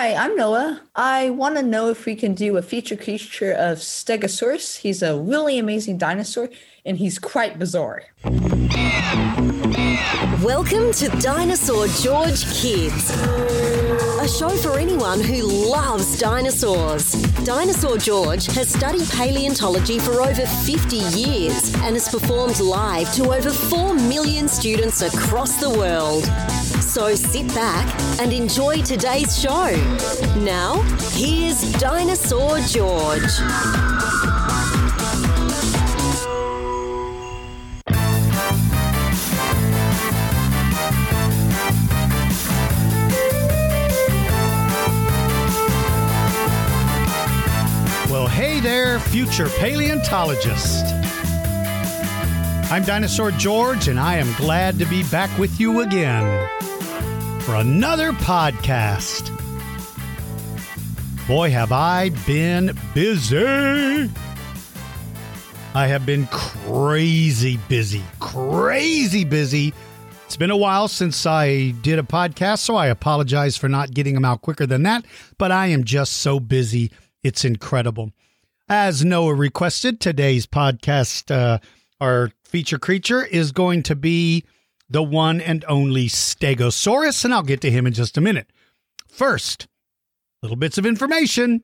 Hi, I'm Noah. I want to know if we can do a feature creature of Stegosaurus. He's a really amazing dinosaur and he's quite bizarre. Welcome to Dinosaur George Kids, a show for anyone who loves dinosaurs. Dinosaur George has studied paleontology for over 50 years and has performed live to over 4 million students across the world. So sit back and enjoy today's show. Now, here's Dinosaur George. Well, hey there, future paleontologist. I'm Dinosaur George, and I am glad to be back with you again for another podcast. Boy, have I been busy! I have been crazy busy, crazy busy. It's been a while since I did a podcast, so I apologize for not getting them out quicker than that, but I am just so busy it's incredible. As Noah requested, today's podcast, uh, our feature creature is going to be the one and only Stegosaurus, and I'll get to him in just a minute. First, little bits of information.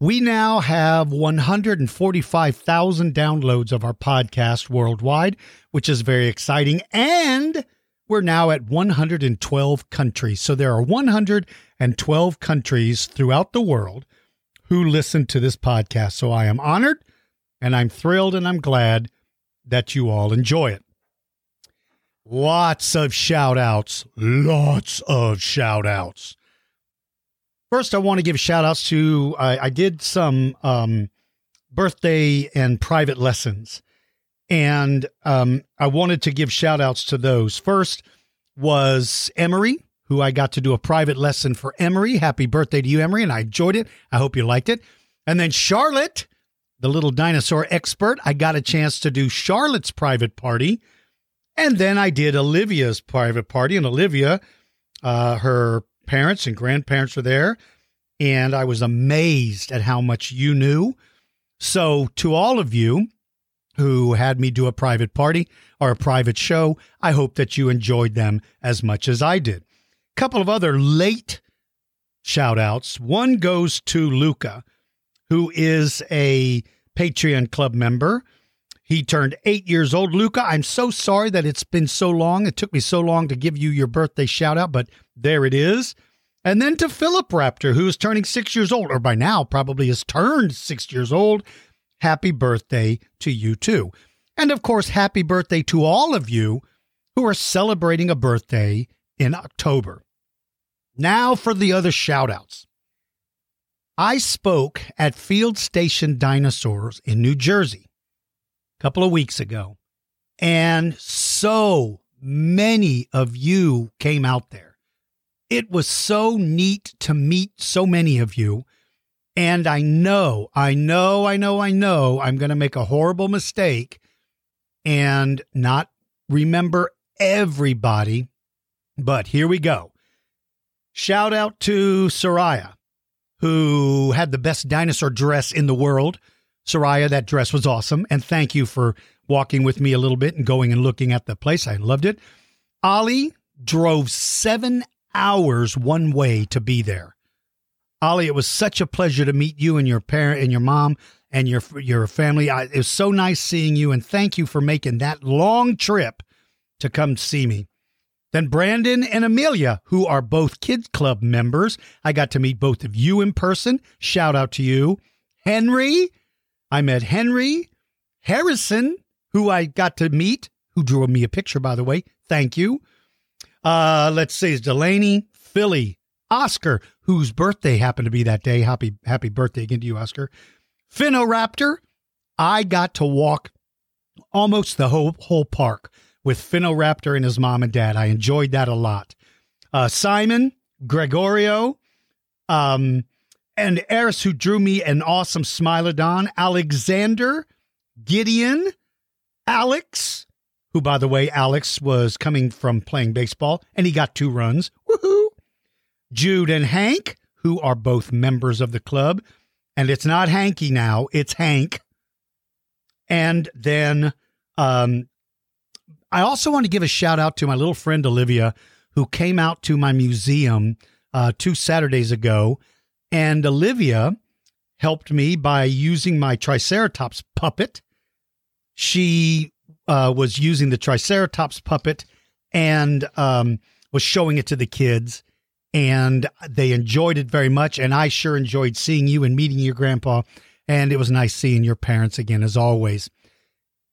We now have 145,000 downloads of our podcast worldwide, which is very exciting. And we're now at 112 countries. So there are 112 countries throughout the world who listen to this podcast. So I am honored and I'm thrilled and I'm glad that you all enjoy it. Lots of shout outs, lots of shout outs. First, I want to give shout outs to, I, I did some um, birthday and private lessons, and um, I wanted to give shout outs to those. First was Emery, who I got to do a private lesson for Emery. Happy birthday to you, Emery, and I enjoyed it. I hope you liked it. And then Charlotte, the little dinosaur expert, I got a chance to do Charlotte's private party. And then I did Olivia's private party, and Olivia, uh, her parents and grandparents were there. And I was amazed at how much you knew. So, to all of you who had me do a private party or a private show, I hope that you enjoyed them as much as I did couple of other late shout outs. One goes to Luca, who is a Patreon club member. He turned eight years old. Luca, I'm so sorry that it's been so long. It took me so long to give you your birthday shout out, but there it is. And then to Philip Raptor, who is turning six years old, or by now probably has turned six years old. Happy birthday to you too. And of course, happy birthday to all of you who are celebrating a birthday in October. Now for the other shout outs. I spoke at Field Station Dinosaurs in New Jersey couple of weeks ago, and so many of you came out there. It was so neat to meet so many of you. And I know, I know, I know, I know I'm going to make a horrible mistake and not remember everybody. But here we go. Shout out to Soraya, who had the best dinosaur dress in the world. Soraya, that dress was awesome. And thank you for walking with me a little bit and going and looking at the place. I loved it. Ali drove seven hours one way to be there. Ali, it was such a pleasure to meet you and your parent and your mom and your your family. I, it was so nice seeing you, and thank you for making that long trip to come see me. Then Brandon and Amelia, who are both Kids Club members. I got to meet both of you in person. Shout out to you. Henry, I met Henry. Harrison, who I got to meet, who drew me a picture, by the way. Thank you. Uh, let's see, it's Delaney, Philly, Oscar, whose birthday happened to be that day. Happy, happy birthday again to you, Oscar. Finnoraptor, I got to walk almost the whole whole park with Finnoraptor and his mom and dad. I enjoyed that a lot. Uh, Simon, Gregorio, um, and Eris, who drew me an awesome Smilodon, Alexander, Gideon, Alex, who, by the way, Alex was coming from playing baseball and he got two runs. Woohoo! Jude and Hank, who are both members of the club. And it's not Hanky now, it's Hank. And then um, I also want to give a shout out to my little friend Olivia, who came out to my museum uh, two Saturdays ago. And Olivia helped me by using my Triceratops puppet. She uh, was using the Triceratops puppet and um, was showing it to the kids. And they enjoyed it very much. And I sure enjoyed seeing you and meeting your grandpa. And it was nice seeing your parents again, as always.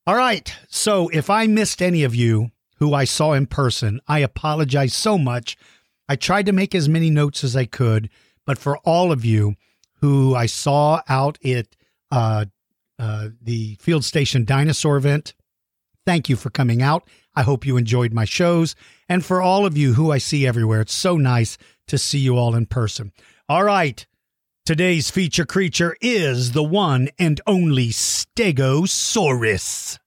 All right. So if I missed any of you who I saw in person, I apologize so much. I tried to make as many notes as I could, but for all of you who I saw out at uh, uh, the Field Station Dinosaur event, thank you for coming out. I hope you enjoyed my shows. And for all of you who I see everywhere, it's so nice to see you all in person. All right. Today's feature creature is the one and only Stegosaurus.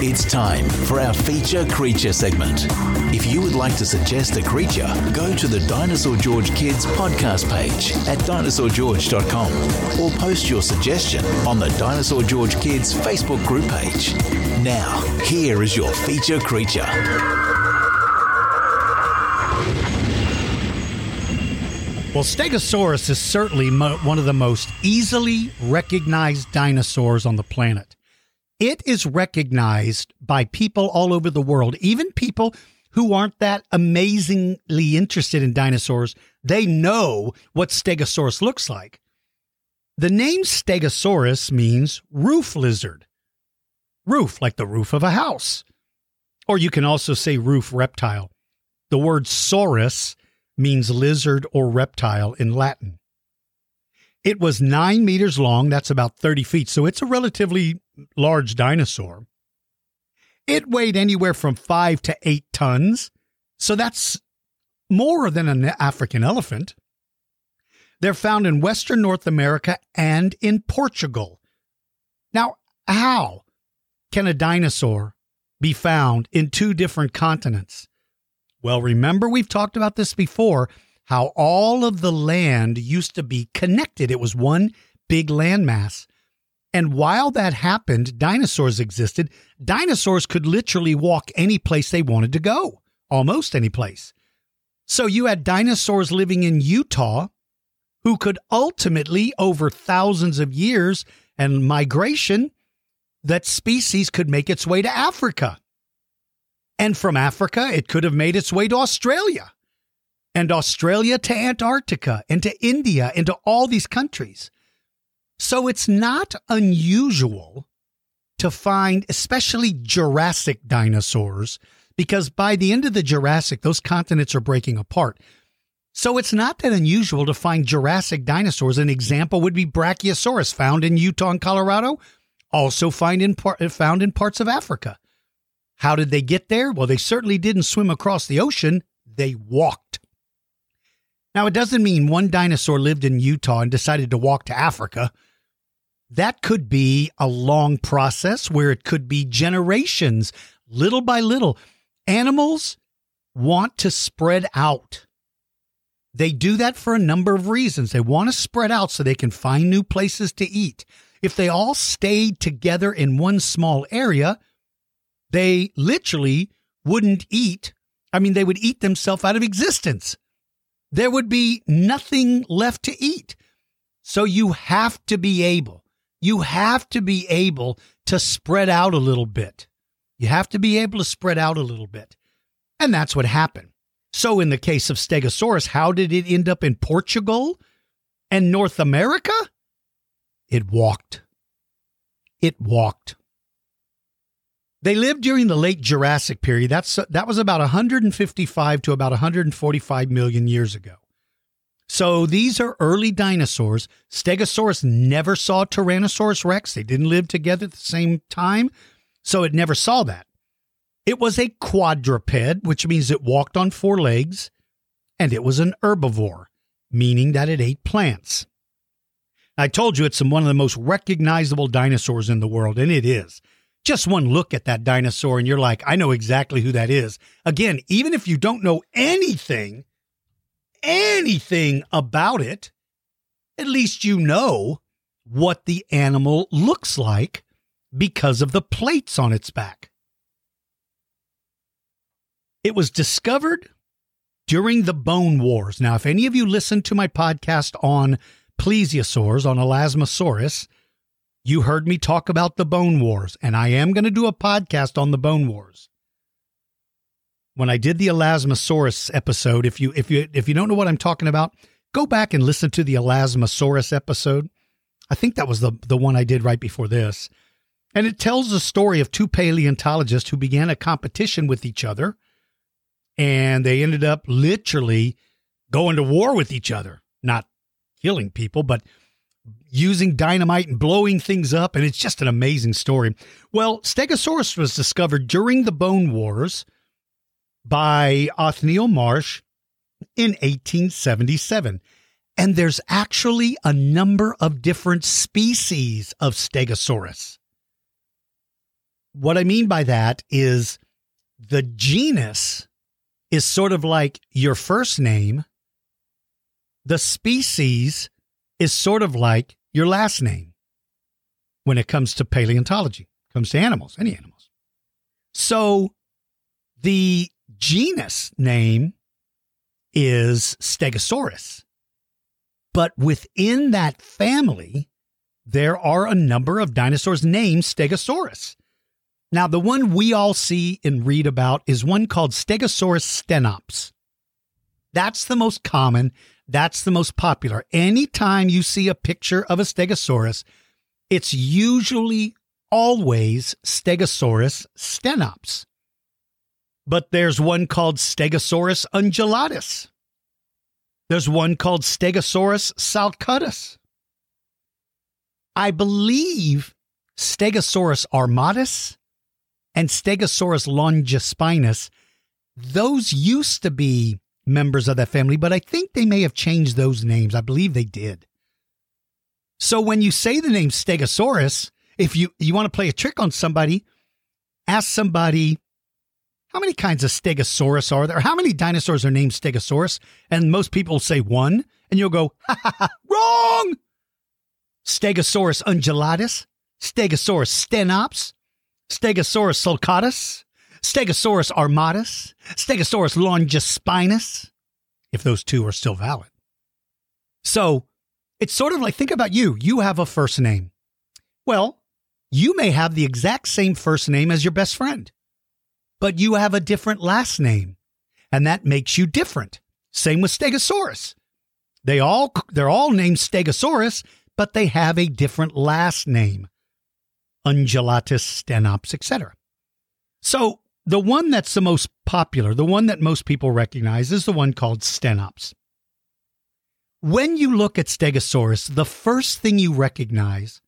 It's time for our feature creature segment. If you would like to suggest a creature, go to the Dinosaur George Kids podcast page at dinosaurgeorge.com or post your suggestion on the Dinosaur George Kids Facebook group page. Now, here is your feature creature. Well, Stegosaurus is certainly mo- one of the most easily recognized dinosaurs on the planet. It is recognized by people all over the world, even people who aren't that amazingly interested in dinosaurs. They know what Stegosaurus looks like. The name Stegosaurus means roof lizard. Roof, like the roof of a house. Or you can also say roof reptile. The word saurus means lizard or reptile in Latin. It was nine meters long, that's about 30 feet, so it's a relatively large dinosaur. It weighed anywhere from five to eight tons, so that's more than an African elephant. They're found in Western North America and in Portugal. Now, how can a dinosaur be found in two different continents? Well, remember, we've talked about this before how all of the land used to be connected. It was one big landmass. And while that happened, dinosaurs existed. Dinosaurs could literally walk any place they wanted to go, almost any place. So you had dinosaurs living in Utah who could ultimately, over thousands of years and migration, that species could make its way to Africa. And from Africa, it could have made its way to Australia, and Australia to Antarctica, and to India, and to all these countries. So it's not unusual to find, especially Jurassic dinosaurs, because by the end of the Jurassic, those continents are breaking apart. So it's not that unusual to find Jurassic dinosaurs. An example would be Brachiosaurus, found in Utah and Colorado, also find in par- found in parts of Africa. How did they get there? Well, they certainly didn't swim across the ocean, they walked. Now, it doesn't mean one dinosaur lived in Utah and decided to walk to Africa. That could be a long process where it could be generations, little by little. Animals want to spread out. They do that for a number of reasons. They want to spread out so they can find new places to eat. If they all stayed together in one small area, they literally wouldn't eat. I mean, they would eat themselves out of existence. There would be nothing left to eat. So you have to be able, you have to be able to spread out a little bit. You have to be able to spread out a little bit. And that's what happened. So, in the case of Stegosaurus, how did it end up in Portugal and North America? It walked. It walked. They lived during the late Jurassic period. That's that was about 155 to about 145 million years ago. So these are early dinosaurs. Stegosaurus never saw Tyrannosaurus rex. They didn't live together at the same time, so it never saw that. It was a quadruped, which means it walked on four legs, and it was an herbivore, meaning that it ate plants. I told you it's one of the most recognizable dinosaurs in the world, and it is. just one look at that dinosaur and you're like, I know exactly who that is. Again, even if you don't know anything, anything about it, at least you know what the animal looks like because of the plates on its back. It was discovered during the Bone Wars. Now, if any of you listened to my podcast on plesiosaurs, on Elasmosaurus, you heard me talk about the Bone Wars, and I am going to do a podcast on the Bone Wars. When I did the Elasmosaurus episode, if you if you if you don't know what I'm talking about, go back and listen to the Elasmosaurus episode. I think that was the the one I did right before this. And it tells the story of two paleontologists who began a competition with each other and they ended up literally going to war with each other, not killing people, but using dynamite and blowing things up. And it's just an amazing story. Well, Stegosaurus was discovered during the Bone Wars by Othniel Marsh in 1877. And there's actually a number of different species of Stegosaurus. What I mean by that is the genus is sort of like your first name. The species is sort of like your last name when it comes to paleontology, comes to animals, any animals. So the genus name is Stegosaurus. But within that family, there are a number of dinosaurs named Stegosaurus. Now, the one we all see and read about is one called Stegosaurus stenops. That's the most common. That's the most popular. Anytime you see a picture of a Stegosaurus, it's usually always Stegosaurus stenops. But there's one called Stegosaurus undulatus. There's one called Stegosaurus sulcatus. I believe Stegosaurus armatus and Stegosaurus longispinus, those used to be members of that family, but I think they may have changed those names. I believe they did. So when you say the name Stegosaurus, if you, you want to play a trick on somebody, ask somebody, how many kinds of Stegosaurus are there? How many dinosaurs are named Stegosaurus? And most people say one, and you'll go, ha ha ha, wrong! Stegosaurus undulatus, Stegosaurus stenops, Stegosaurus sulcatus, Stegosaurus armatus, Stegosaurus longispinus, if those two are still valid. So it's sort of like think about you. You have a first name. Well, you may have the exact same first name as your best friend, but you have a different last name, and that makes you different. Same with Stegosaurus. They all they're all named Stegosaurus, but they have a different last name. Undulatus, Stenops, etc. So the one that's the most popular, the one that most people recognize, is the one called Stenops. When you look at Stegosaurus, the first thing you recognize,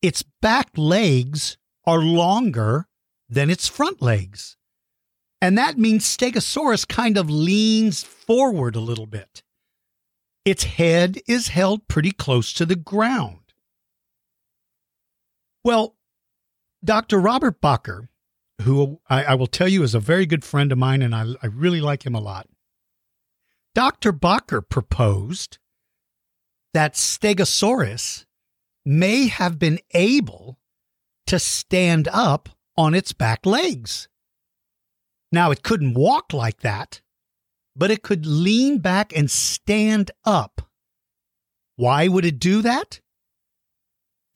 its back legs are longer than its front legs. And that means Stegosaurus kind of leans forward a little bit. Its head is held pretty close to the ground. Well, Dr. Robert Bakker, who I, I, will tell you is a very good friend of mine, and I, I really like him a lot. Dr. Bakker proposed that Stegosaurus may have been able to stand up on its back legs. Now, it couldn't walk like that, but it could lean back and stand up. Why would it do that?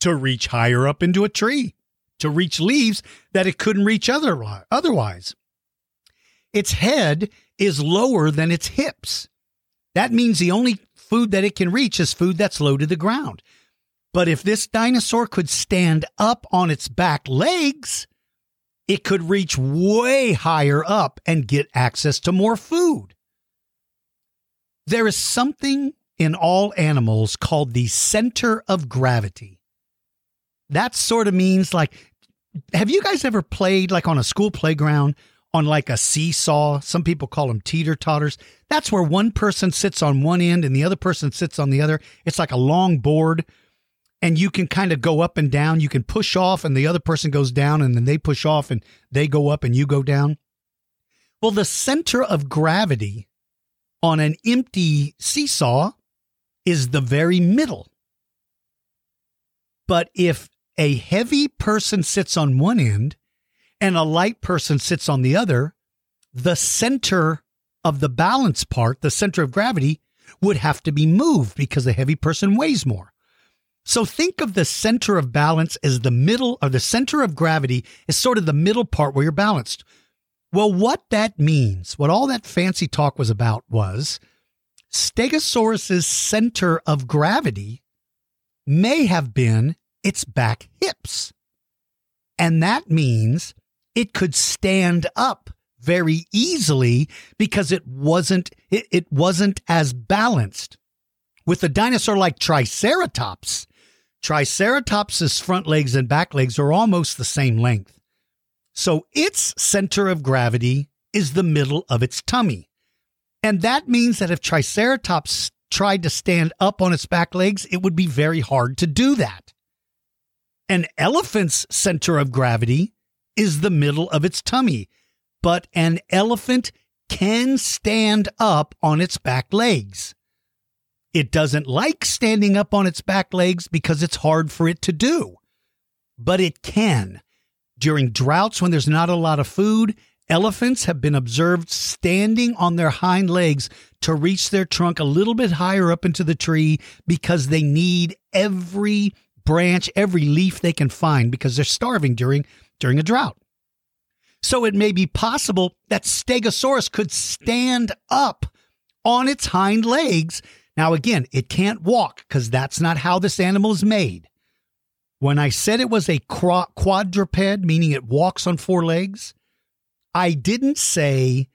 to reach higher up into a tree, to reach leaves that it couldn't reach other, otherwise. Its head is lower than its hips. That means the only food that it can reach is food that's low to the ground. But if this dinosaur could stand up on its back legs, it could reach way higher up and get access to more food. There is something in all animals called the center of gravity that sort of means like have you guys ever played like on a school playground on like a seesaw? Some people call them teeter totters. That's where one person sits on one end and the other person sits on the other. It's like a long board. And you can kind of go up and down. You can push off, and the other person goes down, and then they push off, and they go up, and you go down. Well, the center of gravity on an empty seesaw is the very middle. But if a heavy person sits on one end and a light person sits on the other, the center of the balance part, the center of gravity, would have to be moved because the heavy person weighs more. So think of the center of balance as the middle or the center of gravity is sort of the middle part where you're balanced. Well, what that means, what all that fancy talk was about was Stegosaurus's center of gravity may have been its back hips. And that means it could stand up very easily because it wasn't it, it wasn't as balanced. With a dinosaur like Triceratops, Triceratops's front legs and back legs are almost the same length. So its center of gravity is the middle of its tummy. And that means that if Triceratops tried to stand up on its back legs, it would be very hard to do that. An elephant's center of gravity is the middle of its tummy, but an elephant can stand up on its back legs. It doesn't like standing up on its back legs because it's hard for it to do, but it can. During droughts, when there's not a lot of food, elephants have been observed standing on their hind legs to reach their trunk a little bit higher up into the tree because they need every branch, every leaf they can find because they're starving during during a drought. So it may be possible that Stegosaurus could stand up on its hind legs. Now again, it can't walk because that's not how this animal is made. When I said it was a quadruped, meaning it walks on four legs, I didn't say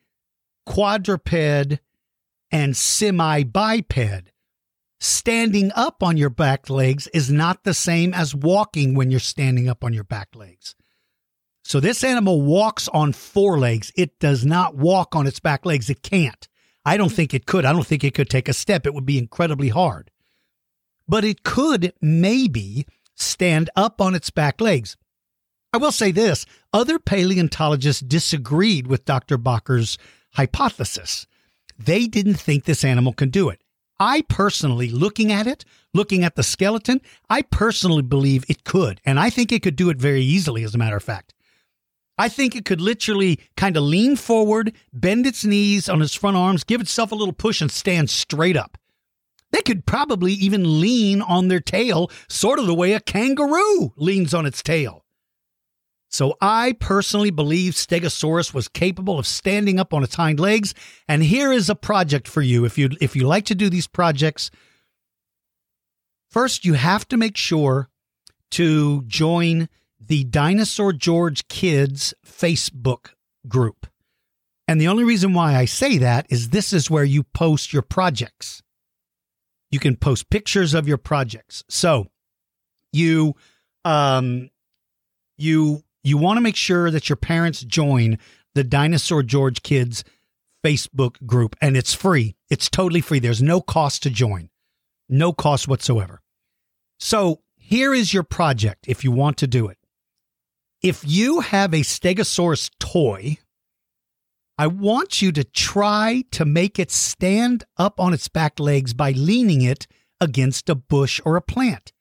quadruped and semi biped standing up on your back legs is not the same as walking when you're standing up on your back legs. So this animal walks on four legs. It does not walk on its back legs. It can't. I don't think it could. I don't think it could take a step. It would be incredibly hard. But it could maybe stand up on its back legs. I will say this other paleontologists disagreed with Dr. Bakker's hypothesis. They didn't think this animal can do it. I personally, looking at it, looking at the skeleton, I personally believe it could. And I think it could do it very easily, as a matter of fact. I think it could literally kind of lean forward, bend its knees on its front arms, give itself a little push, and stand straight up. They could probably even lean on their tail, sort of the way a kangaroo leans on its tail. So I personally believe Stegosaurus was capable of standing up on its hind legs. And here is a project for you. If you if you like to do these projects, first you have to make sure to join the Dinosaur George Kids Facebook group. And the only reason why I say that is this is where you post your projects. You can post pictures of your projects. So you um you you want to make sure that your parents join the Dinosaur George Kids Facebook group, and it's free. It's totally free. There's no cost to join, no cost whatsoever. So here is your project if you want to do it. If you have a Stegosaurus toy, I want you to try to make it stand up on its back legs by leaning it against a bush or a plant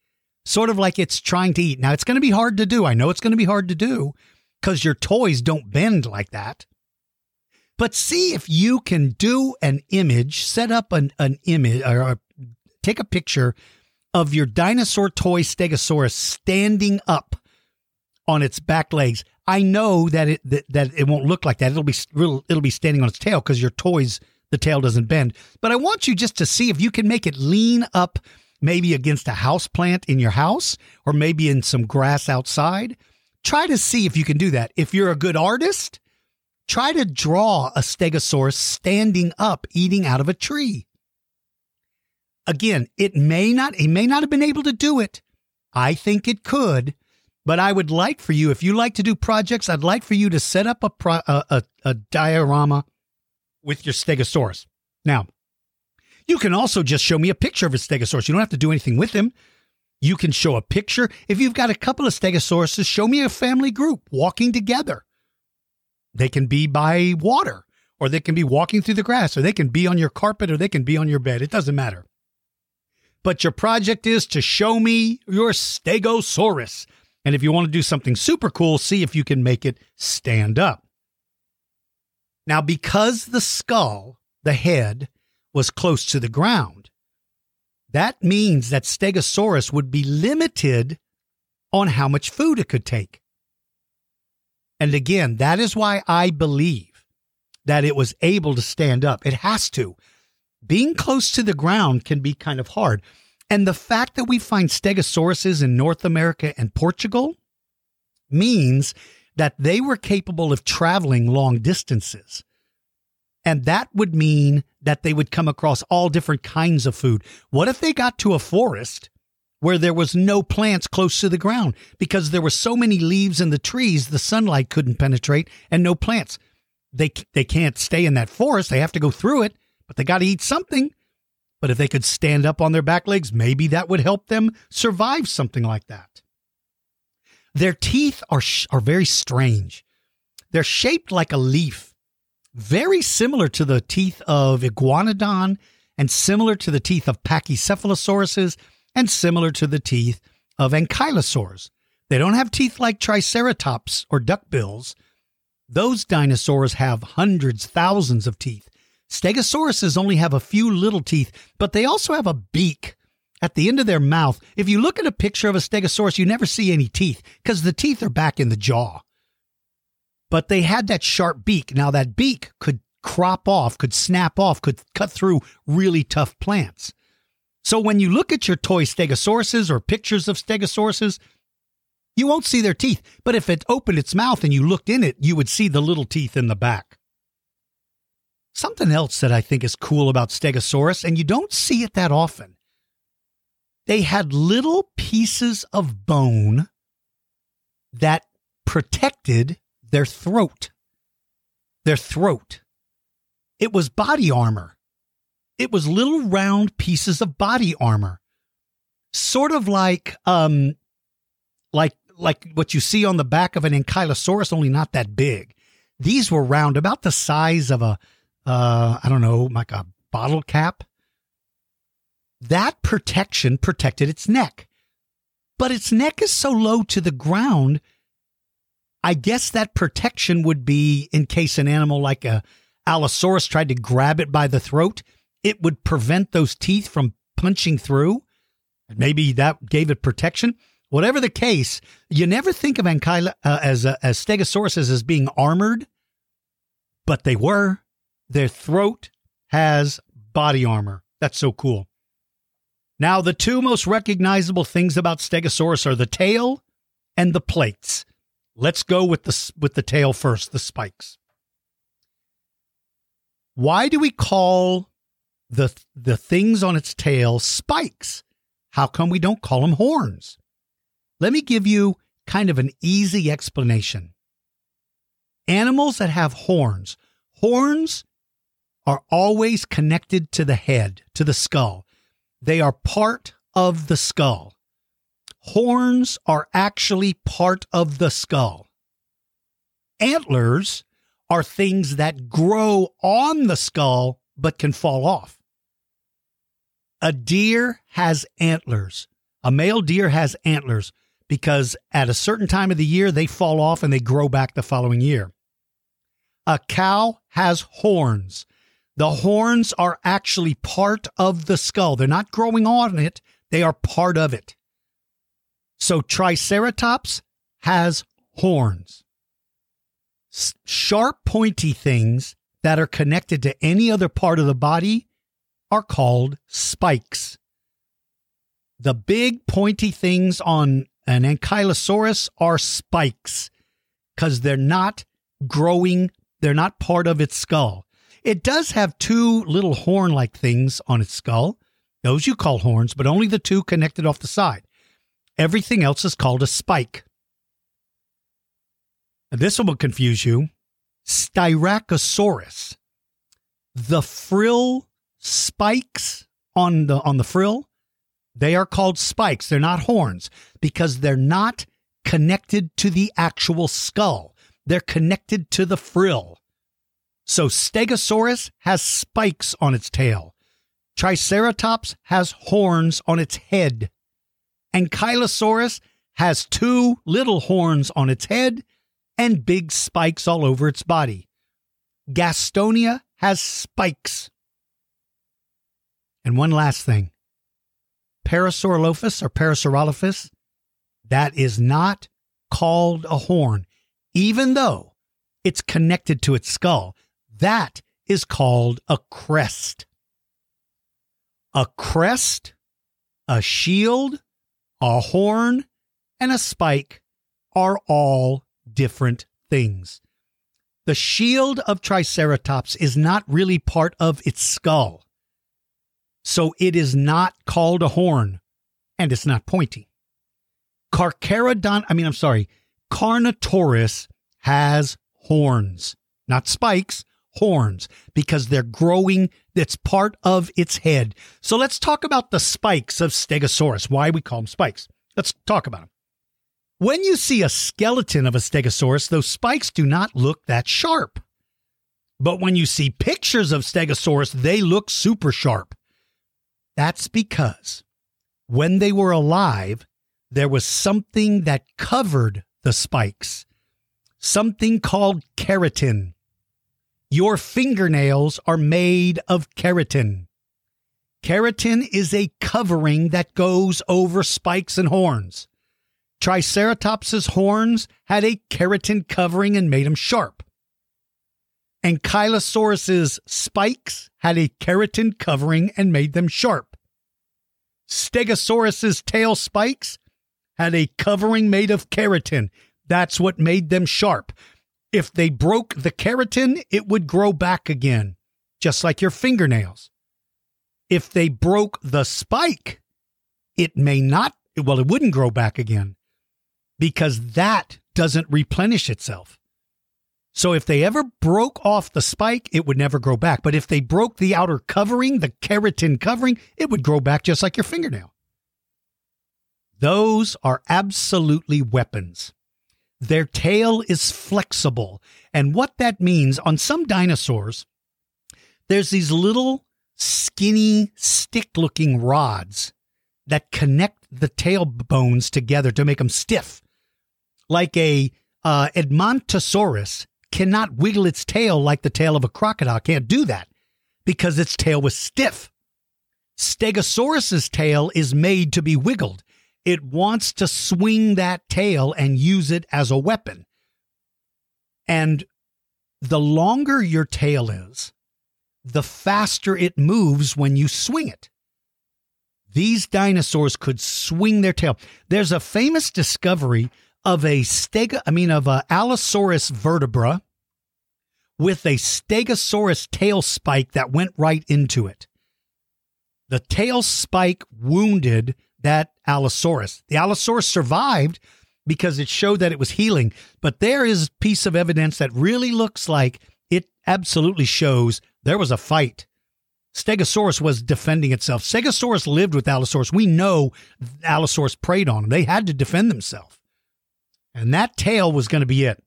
sort of like it's trying to eat. Now, it's going to be hard to do. I know it's going to be hard to do because your toys don't bend like that. But see if you can do an image, set up an, an image, or take a picture of your dinosaur toy Stegosaurus standing up on its back legs. I know that it that, that it won't look like that. It'll be real, it'll be standing on its tail because your toys the tail doesn't bend. But I want you just to see if you can make it lean up maybe against a house plant in your house or maybe in some grass outside. Try to see if you can do that. If you're a good artist, try to draw a stegosaurus standing up eating out of a tree. Again, it may not he may not have been able to do it. I think it could, but I would like for you if you like to do projects, I'd like for you to set up a pro, a, a, a diorama with your stegosaurus. Now, you can also just show me a picture of a stegosaurus. You don't have to do anything with him. You can show a picture. If you've got a couple of stegosauruses, show me a family group walking together. They can be by water, or they can be walking through the grass, or they can be on your carpet, or they can be on your bed. It doesn't matter. But your project is to show me your stegosaurus. And if you want to do something super cool, see if you can make it stand up. Now, because the skull, the head, was close to the ground, that means that Stegosaurus would be limited on how much food it could take. And again, that is why I believe that it was able to stand up. It has to. Being close to the ground can be kind of hard. And the fact that we find stegosauruses in North America and Portugal means that they were capable of traveling long distances. And that would mean that they would come across all different kinds of food. What if they got to a forest where there was no plants close to the ground because there were so many leaves in the trees the sunlight couldn't penetrate and no plants? They they can't stay in that forest. They have to go through it, but they got to eat something. But if they could stand up on their back legs, maybe that would help them survive something like that. Their teeth are are very strange. They're shaped like a leaf very similar to the teeth of iguanodon and similar to the teeth of pachycephalosauruses and similar to the teeth of ankylosaurs. They don't have teeth like triceratops or duckbills. Those dinosaurs have hundreds, thousands of teeth. Stegosauruses only have a few little teeth, but they also have a beak at the end of their mouth. If you look at a picture of a stegosaurus, you never see any teeth because the teeth are back in the jaw but they had that sharp beak. Now, that beak could crop off, could snap off, could cut through really tough plants. So when you look at your toy stegosauruses or pictures of stegosauruses, you won't see their teeth. But if it opened its mouth and you looked in it, you would see the little teeth in the back. Something else that I think is cool about Stegosaurus, and you don't see it that often, they had little pieces of bone that protected their throat. Their throat. It was body armor. It was little round pieces of body armor. Sort of like um like like what you see on the back of an ankylosaurus, only not that big. These were round, about the size of a uh I don't know, like a bottle cap. That protection protected its neck. But its neck is so low to the ground I guess that protection would be in case an animal like a Allosaurus tried to grab it by the throat, it would prevent those teeth from punching through. Maybe that gave it protection. Whatever the case, you never think of Ankyla uh, as uh, as Stegosauruses as being armored, but they were. Their throat has body armor. That's so cool. Now, the two most recognizable things about Stegosaurus are the tail and the plates. Let's go with the with the tail first, the spikes. Why do we call the the things on its tail spikes? How come we don't call them horns? Let me give you kind of an easy explanation. Animals that have horns, horns are always connected to the head, to the skull. They are part of the skull horns are actually part of the skull. Antlers are things that grow on the skull but can fall off. A deer has antlers. A male deer has antlers because at a certain time of the year they fall off and they grow back the following year. A cow has horns. The horns are actually part of the skull. They're not growing on it, they are part of it. So Triceratops has horns. S- sharp, pointy things that are connected to any other part of the body are called spikes. The big, pointy things on an ankylosaurus are spikes because they're not growing, they're not part of its skull. It does have two little horn like things on its skull. Those you call horns, but only the two connected off the side. Everything else is called a spike. And This one will confuse you. Styracosaurus. The frill spikes on the on the frill, They are called spikes. They're not horns because they're not connected to the actual skull. They're connected to the frill. So Stegosaurus has spikes on its tail. Triceratops has horns on its head. Ankylosaurus has two little horns on its head and big spikes all over its body. Gastonia has spikes. And one last thing Parasaurolophus or Parasaurolophus, that is not called a horn, even though it's connected to its skull. That is called a crest. A crest, a shield, a horn, and a spike are all different things. The shield of Triceratops is not really part of its skull. So it is not called a horn and it's not pointy. Carcharodon, I mean, I'm sorry, Carnotaurus has horns, not spikes, horns, because they're growing. That's part of its head. So let's talk about the spikes of Stegosaurus, why we call them spikes. Let's talk about them. When you see a skeleton of a Stegosaurus, those spikes do not look that sharp. But when you see pictures of Stegosaurus, they look super sharp. That's because when they were alive, there was something that covered the spikes, something called keratin. Your fingernails are made of keratin. Keratin is a covering that goes over spikes and horns. Triceratops's horns had a keratin covering and made them sharp. Ankylosaurus's spikes had a keratin covering and made them sharp. Stegosaurus's tail spikes had a covering made of keratin. That's what made them sharp. If they broke the keratin, it would grow back again, just like your fingernails. If they broke the spike, it may not, well, it wouldn't grow back again because that doesn't replenish itself. So if they ever broke off the spike, it would never grow back. But if they broke the outer covering, the keratin covering, it would grow back just like your fingernail. Those are absolutely weapons. Their tail is flexible. And what that means on some dinosaurs, there's these little skinny stick looking rods that connect the tail bones together to make them stiff. Like a uh, Edmontosaurus cannot wiggle its tail like the tail of a crocodile. Can't do that because its tail was stiff. Stegosaurus's tail is made to be wiggled. It wants to swing that tail and use it as a weapon. And the longer your tail is, the faster it moves when you swing it. These dinosaurs could swing their tail. There's a famous discovery of a stega, I mean, of a Allosaurus vertebra with a Stegosaurus tail spike that went right into it. The tail spike wounded that Allosaurus. The Allosaurus survived because it showed that it was healing, but there is piece of evidence that really looks like it absolutely shows there was a fight. Stegosaurus was defending itself. Stegosaurus lived with Allosaurus. We know Allosaurus preyed on them. They had to defend themselves. And that tail was going to be it.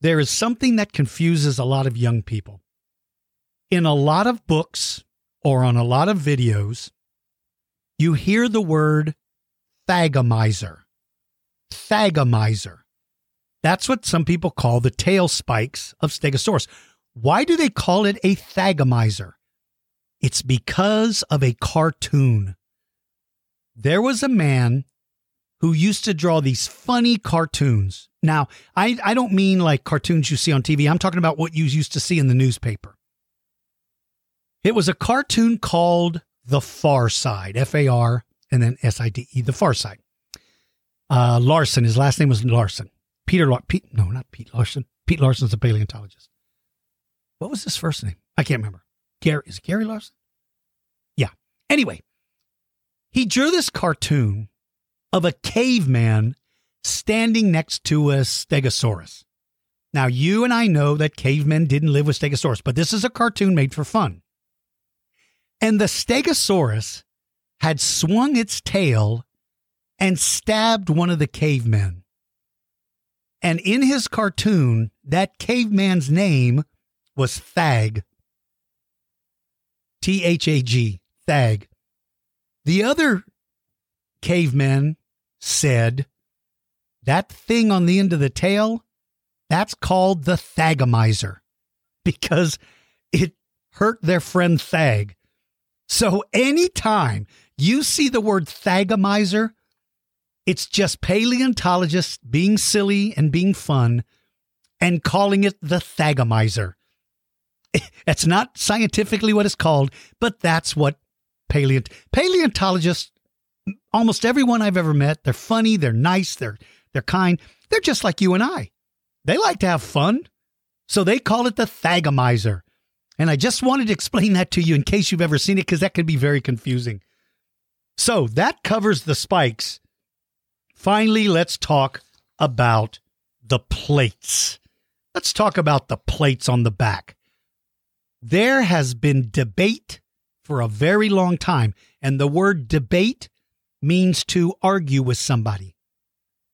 There is something that confuses a lot of young people. In a lot of books or on a lot of videos, you hear the word thagomizer. Thagomizer. That's what some people call the tail spikes of Stegosaurus. Why do they call it a thagomizer? It's because of a cartoon. There was a man who used to draw these funny cartoons. Now, I, I don't mean like cartoons you see on TV. I'm talking about what you used to see in the newspaper. It was a cartoon called The Far Side, F A R and then S I D E, The Far Side. Uh, Larson, his last name was Larson. Peter, La- Pete, no, not Pete Larson. Pete Larson's a paleontologist. What was his first name? I can't remember. Gary, is Gary Larson? Yeah. Anyway, he drew this cartoon of a caveman standing next to a stegosaurus. Now, you and I know that cavemen didn't live with stegosaurus, but this is a cartoon made for fun. And the stegosaurus had swung its tail and stabbed one of the cavemen. And in his cartoon, that caveman's name was Thag. T H A G, Thag. The other cavemen said that thing on the end of the tail, that's called the Thagomizer because it hurt their friend Thag. So anytime you see the word Thagomizer, it's just paleontologists being silly and being fun and calling it the Thagomizer. It's not scientifically what it's called, but that's what paleont paleontologists almost everyone I've ever met, they're funny, they're nice, they're they're kind. They're just like you and I. They like to have fun. So they call it the Thagomizer. And I just wanted to explain that to you in case you've ever seen it because that could be very confusing. So that covers the spikes. Finally, let's talk about the plates. Let's talk about the plates on the back. There has been debate for a very long time, and the word debate means to argue with somebody.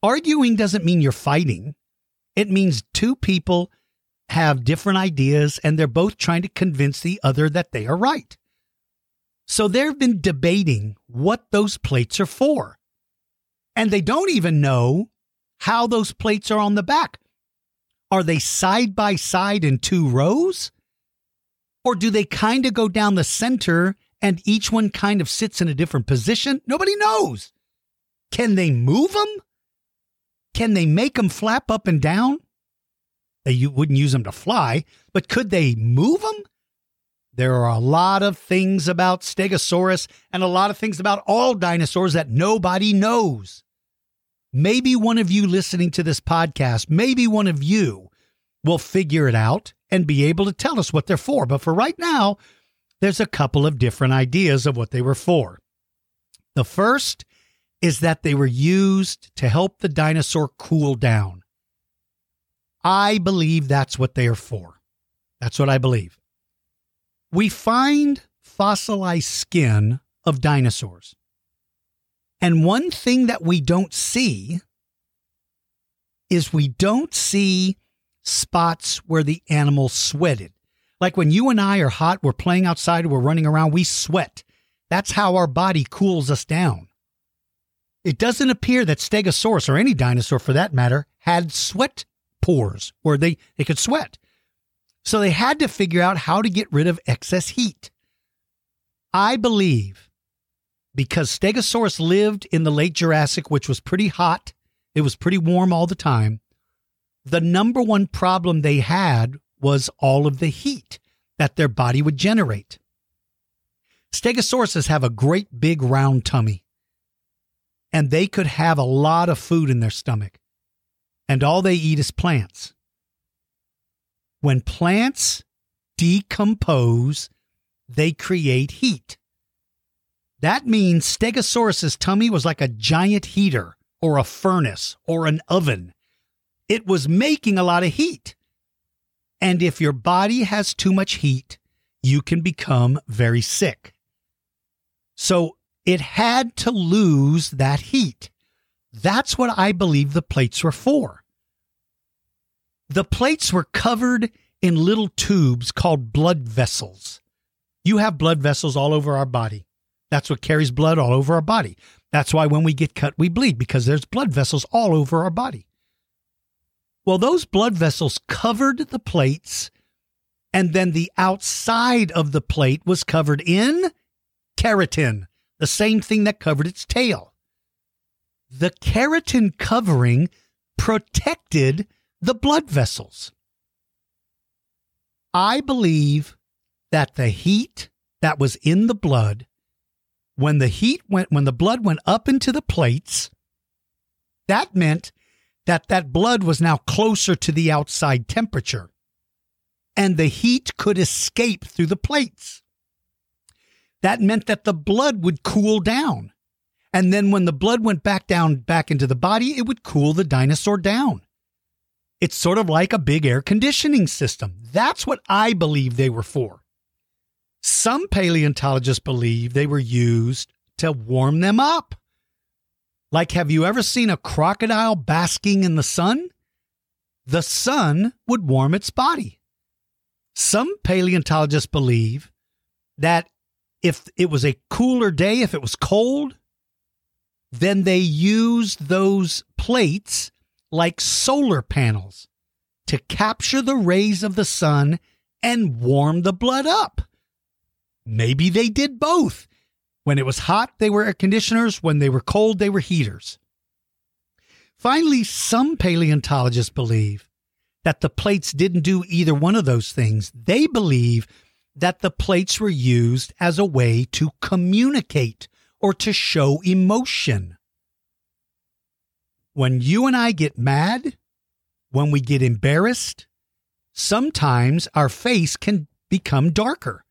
Arguing doesn't mean you're fighting, it means two people have different ideas and they're both trying to convince the other that they are right. So they've been debating what those plates are for. And they don't even know how those plates are on the back. Are they side by side in two rows? Or do they kind of go down the center and each one kind of sits in a different position? Nobody knows. Can they move them? Can they make them flap up and down? They wouldn't use them to fly, but could they move them? There are a lot of things about Stegosaurus and a lot of things about all dinosaurs that nobody knows. Maybe one of you listening to this podcast, maybe one of you will figure it out and be able to tell us what they're for. But for right now, there's a couple of different ideas of what they were for. The first is that they were used to help the dinosaur cool down. I believe that's what they are for. That's what I believe. We find fossilized skin of dinosaurs. And one thing that we don't see is we don't see spots where the animal sweated. Like when you and I are hot, we're playing outside, we're running around, we sweat. That's how our body cools us down. It doesn't appear that Stegosaurus, or any dinosaur for that matter, had sweat pores where they, they could sweat. So they had to figure out how to get rid of excess heat. I believe because Stegosaurus lived in the late Jurassic, which was pretty hot, it was pretty warm all the time. The number one problem they had was all of the heat that their body would generate. Stegosauruses have a great big round tummy, and they could have a lot of food in their stomach, and all they eat is plants. When plants decompose, they create heat. That means Stegosaurus's tummy was like a giant heater or a furnace or an oven. It was making a lot of heat. And if your body has too much heat, you can become very sick. So it had to lose that heat. That's what I believe the plates were for. The plates were covered in little tubes called blood vessels. You have blood vessels all over our body. That's what carries blood all over our body. That's why when we get cut, we bleed because there's blood vessels all over our body. Well, those blood vessels covered the plates, and then the outside of the plate was covered in keratin, the same thing that covered its tail. The keratin covering protected the blood vessels. I believe that the heat that was in the blood when the heat went, when the blood went up into the plates, that meant that that blood was now closer to the outside temperature and the heat could escape through the plates. That meant that the blood would cool down. And then when the blood went back down, back into the body, it would cool the dinosaur down. It's sort of like a big air conditioning system. That's what I believe they were for. Some paleontologists believe they were used to warm them up. Like, have you ever seen a crocodile basking in the sun? The sun would warm its body. Some paleontologists believe that if it was a cooler day, if it was cold, then they used those plates like solar panels to capture the rays of the sun and warm the blood up. Maybe they did both. When it was hot, they were air conditioners. When they were cold, they were heaters. Finally, some paleontologists believe that the plates didn't do either one of those things. They believe that the plates were used as a way to communicate or to show emotion. When you and I get mad, when we get embarrassed, sometimes our face can become darker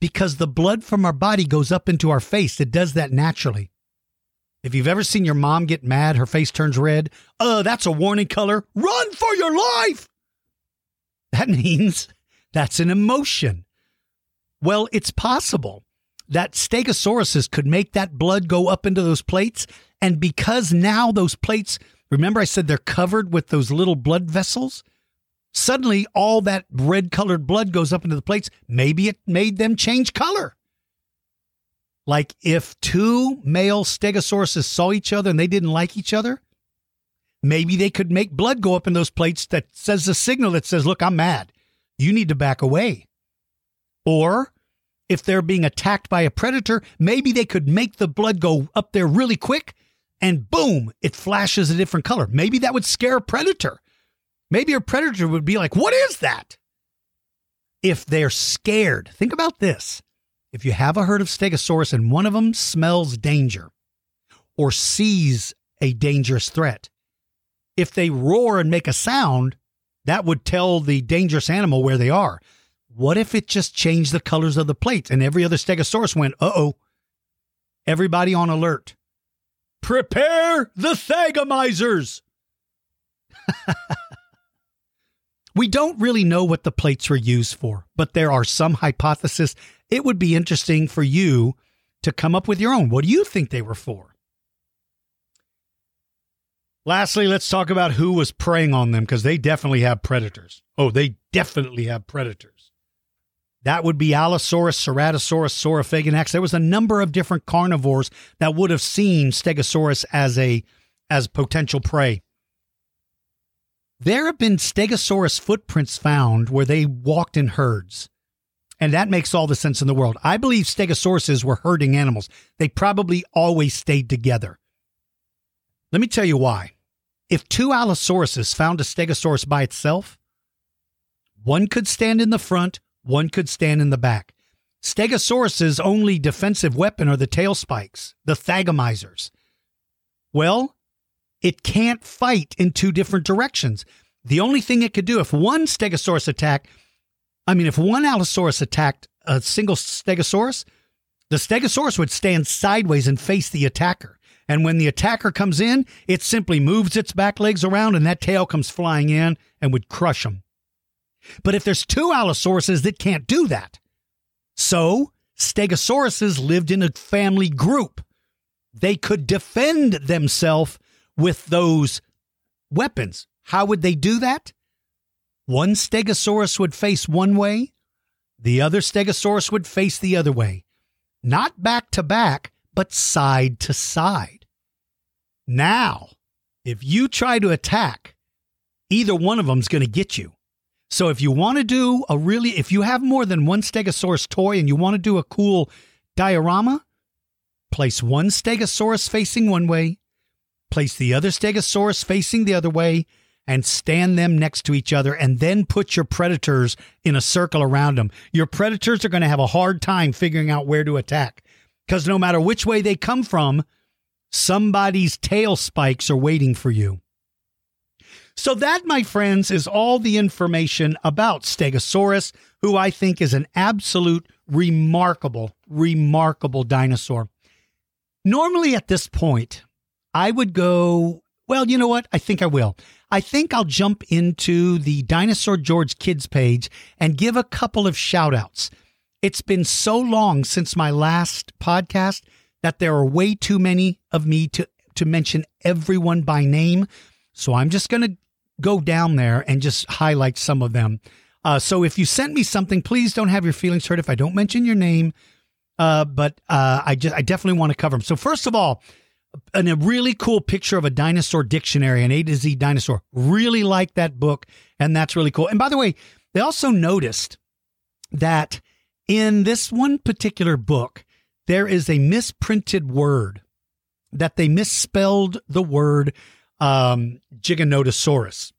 because the blood from our body goes up into our face. It does that naturally. If you've ever seen your mom get mad, her face turns red. Uh, that's a warning color. Run for your life. That means that's an emotion. Well, it's possible that stegosauruses could make that blood go up into those plates. And because now those plates, remember I said they're covered with those little blood vessels? Suddenly, all that red colored blood goes up into the plates. Maybe it made them change color. Like if two male stegosauruses saw each other and they didn't like each other, maybe they could make blood go up in those plates that says a signal that says, Look, I'm mad. You need to back away. Or if they're being attacked by a predator, maybe they could make the blood go up there really quick and boom, it flashes a different color. Maybe that would scare a predator. Maybe a predator would be like, What is that? If they're scared, think about this. If you have a herd of stegosaurus and one of them smells danger or sees a dangerous threat, if they roar and make a sound, that would tell the dangerous animal where they are. What if it just changed the colors of the plates and every other stegosaurus went, uh oh, everybody on alert. Prepare the thagomizers. we don't really know what the plates were used for, but there are some hypotheses. It would be interesting for you to come up with your own. What do you think they were for? Lastly, let's talk about who was preying on them because they definitely have predators. Oh, they definitely have predators. That would be Allosaurus, Ceratosaurus, Saurophaganax. There was a number of different carnivores that would have seen Stegosaurus as a as potential prey. There have been Stegosaurus footprints found where they walked in herds. And that makes all the sense in the world. I believe Stegosauruses were herding animals. They probably always stayed together. Let me tell you why. If two Allosauruses found a Stegosaurus by itself, one could stand in the front, one could stand in the back. Stegosaurus's only defensive weapon are the tail spikes, the thagomizers. Well, it can't fight in two different directions. The only thing it could do if one Stegosaurus attacked, I mean, if one Allosaurus attacked a single Stegosaurus, the Stegosaurus would stand sideways and face the attacker. And when the attacker comes in, it simply moves its back legs around and that tail comes flying in and would crush them. But if there's two Allosauruses that can't do that, so Stegosauruses lived in a family group. They could defend themselves with those weapons. How would they do that? One Stegosaurus would face one way, the other Stegosaurus would face the other way. Not back to back, but side to side. Now, if you try to attack, either one of them's going to get you. So if you want to do a really, if you have more than one Stegosaurus toy and you want to do a cool diorama, place one Stegosaurus facing one way, place the other Stegosaurus facing the other way, and stand them next to each other, and then put your predators in a circle around them. Your predators are going to have a hard time figuring out where to attack because no matter which way they come from, somebody's tail spikes are waiting for you. So, that, my friends, is all the information about Stegosaurus, who I think is an absolute remarkable, remarkable dinosaur. Normally, at this point, I would go, well, you know what? I think I will. I think I'll jump into the Dinosaur George Kids page and give a couple of shout outs. It's been so long since my last podcast that there are way too many of me to to mention everyone by name. So I'm just going to go down there and just highlight some of them. Uh, so if you sent me something, please don't have your feelings hurt if I don't mention your name. Uh, but uh, I just I definitely want to cover them. So first of all, an, a really cool picture of a dinosaur dictionary, an A to Z dinosaur. Really like that book, and that's really cool. And by the way, they also noticed that in this one particular book, there is a misprinted word that they misspelled the word um, Giganotosaurus.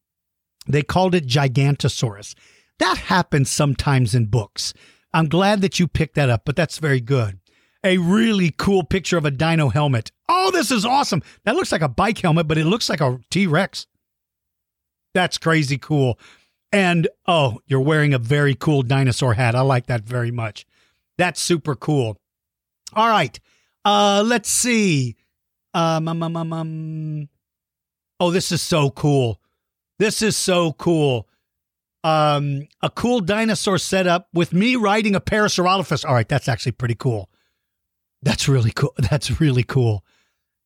They called it Gigantosaurus. That happens sometimes in books. I'm glad that you picked that up, but that's very good. A really cool picture of a dino helmet. Oh, this is awesome. That looks like a bike helmet, but it looks like a T Rex. That's crazy cool. And oh, you're wearing a very cool dinosaur hat. I like that very much. That's super cool. All right. Uh, let's see. Um, um, um, um, um, oh, this is so cool. This is so cool. Um, a cool dinosaur setup with me riding a Parasaurolophus. All right, that's actually pretty cool. That's really cool. That's really cool.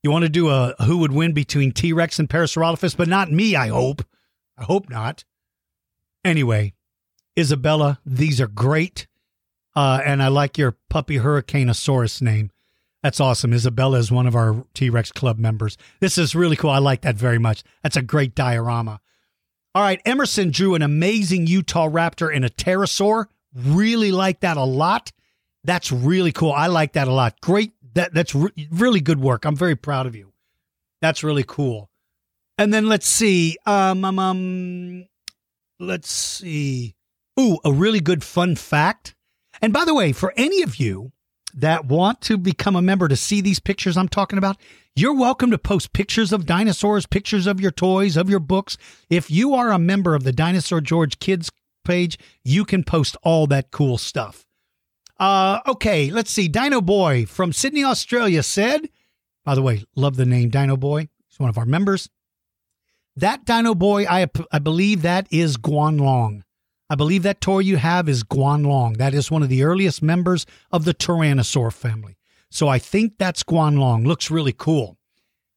You want to do a who would win between T Rex and Parasaurolophus, but not me, I hope. I hope not. Anyway, Isabella, these are great. Uh, and I like your puppy Hurricaneosaurus name. That's awesome. Isabella is one of our T Rex Club members. This is really cool. I like that very much. That's a great diorama. All right, Emerson drew an amazing Utah raptor and a pterosaur. Really like that a lot. That's really cool. I like that a lot. Great. That that's re- really good work. I'm very proud of you. That's really cool. And then let's see. Um, um, um let's see. Ooh, a really good fun fact. And by the way, for any of you that want to become a member to see these pictures I'm talking about, you're welcome to post pictures of dinosaurs, pictures of your toys, of your books. If you are a member of the Dinosaur George Kids page, you can post all that cool stuff. Uh, okay, let's see. Dino Boy from Sydney, Australia said, by the way, love the name Dino Boy. He's one of our members. That Dino Boy, I, I believe that is Guanlong. I believe that toy you have is Guanlong. That is one of the earliest members of the Tyrannosaur family. So I think that's Guanlong. Looks really cool.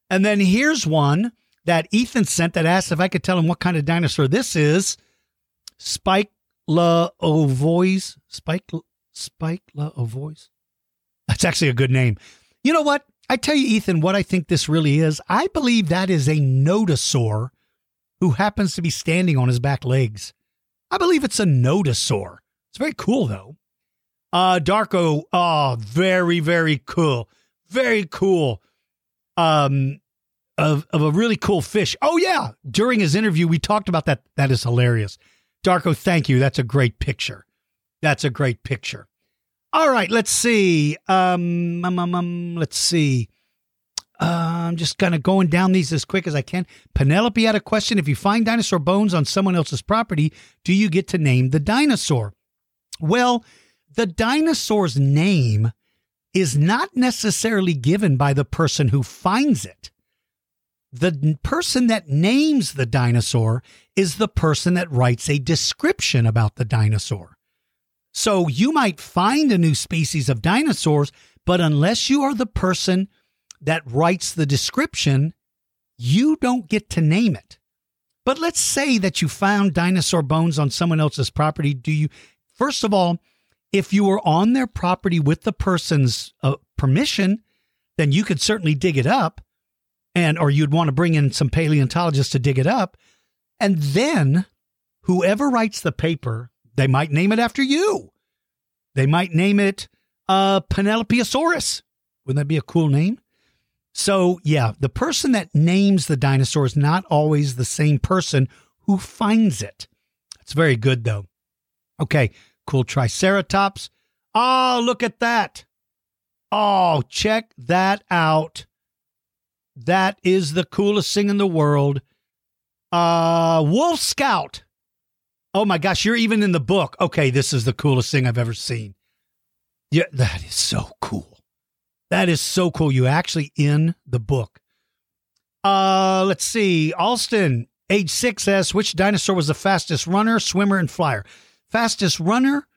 And then here's one that Ethan sent that asked if I could tell him what kind of dinosaur this is. Spike La Ovois. Spike Spike La Ovois. That's actually a good name. You know what? I tell you, Ethan, what I think this really is. I believe that is a nodosaur who happens to be standing on his back legs. I believe it's a nodosaur. It's very cool though. Uh Darko, oh, very, very cool. Very cool. Um of of a really cool fish. Oh yeah. During his interview, we talked about that. That is hilarious. Darko, thank you. That's a great picture. That's a great picture. All right, let's see. Um, um, um, um let's see. I'm just kind of going down these as quick as I can. Penelope had a question. If you find dinosaur bones on someone else's property, do you get to name the dinosaur? Well, the dinosaur's name is not necessarily given by the person who finds it. The person that names the dinosaur is the person that writes a description about the dinosaur. So you might find a new species of dinosaurs, but unless you are the person that writes the description, you don't get to name it. But let's say that you found dinosaur bones on someone else's property. Do you, first of all, if you were on their property with the person's uh, permission, then you could certainly dig it up and or you'd want to bring in some paleontologists to dig it up and then whoever writes the paper they might name it after you they might name it uh penelopeosaurus wouldn't that be a cool name so, yeah, the person that names the dinosaur is not always the same person who finds it. It's very good, though. Okay, cool Triceratops. Oh, look at that. Oh, check that out. That is the coolest thing in the world. Uh, Wolf Scout. Oh my gosh, you're even in the book. Okay, this is the coolest thing I've ever seen. Yeah, that is so cool. That is so cool. You actually in the book. Uh, let's see. Alston, age six, asks which dinosaur was the fastest runner, swimmer, and flyer. Fastest runner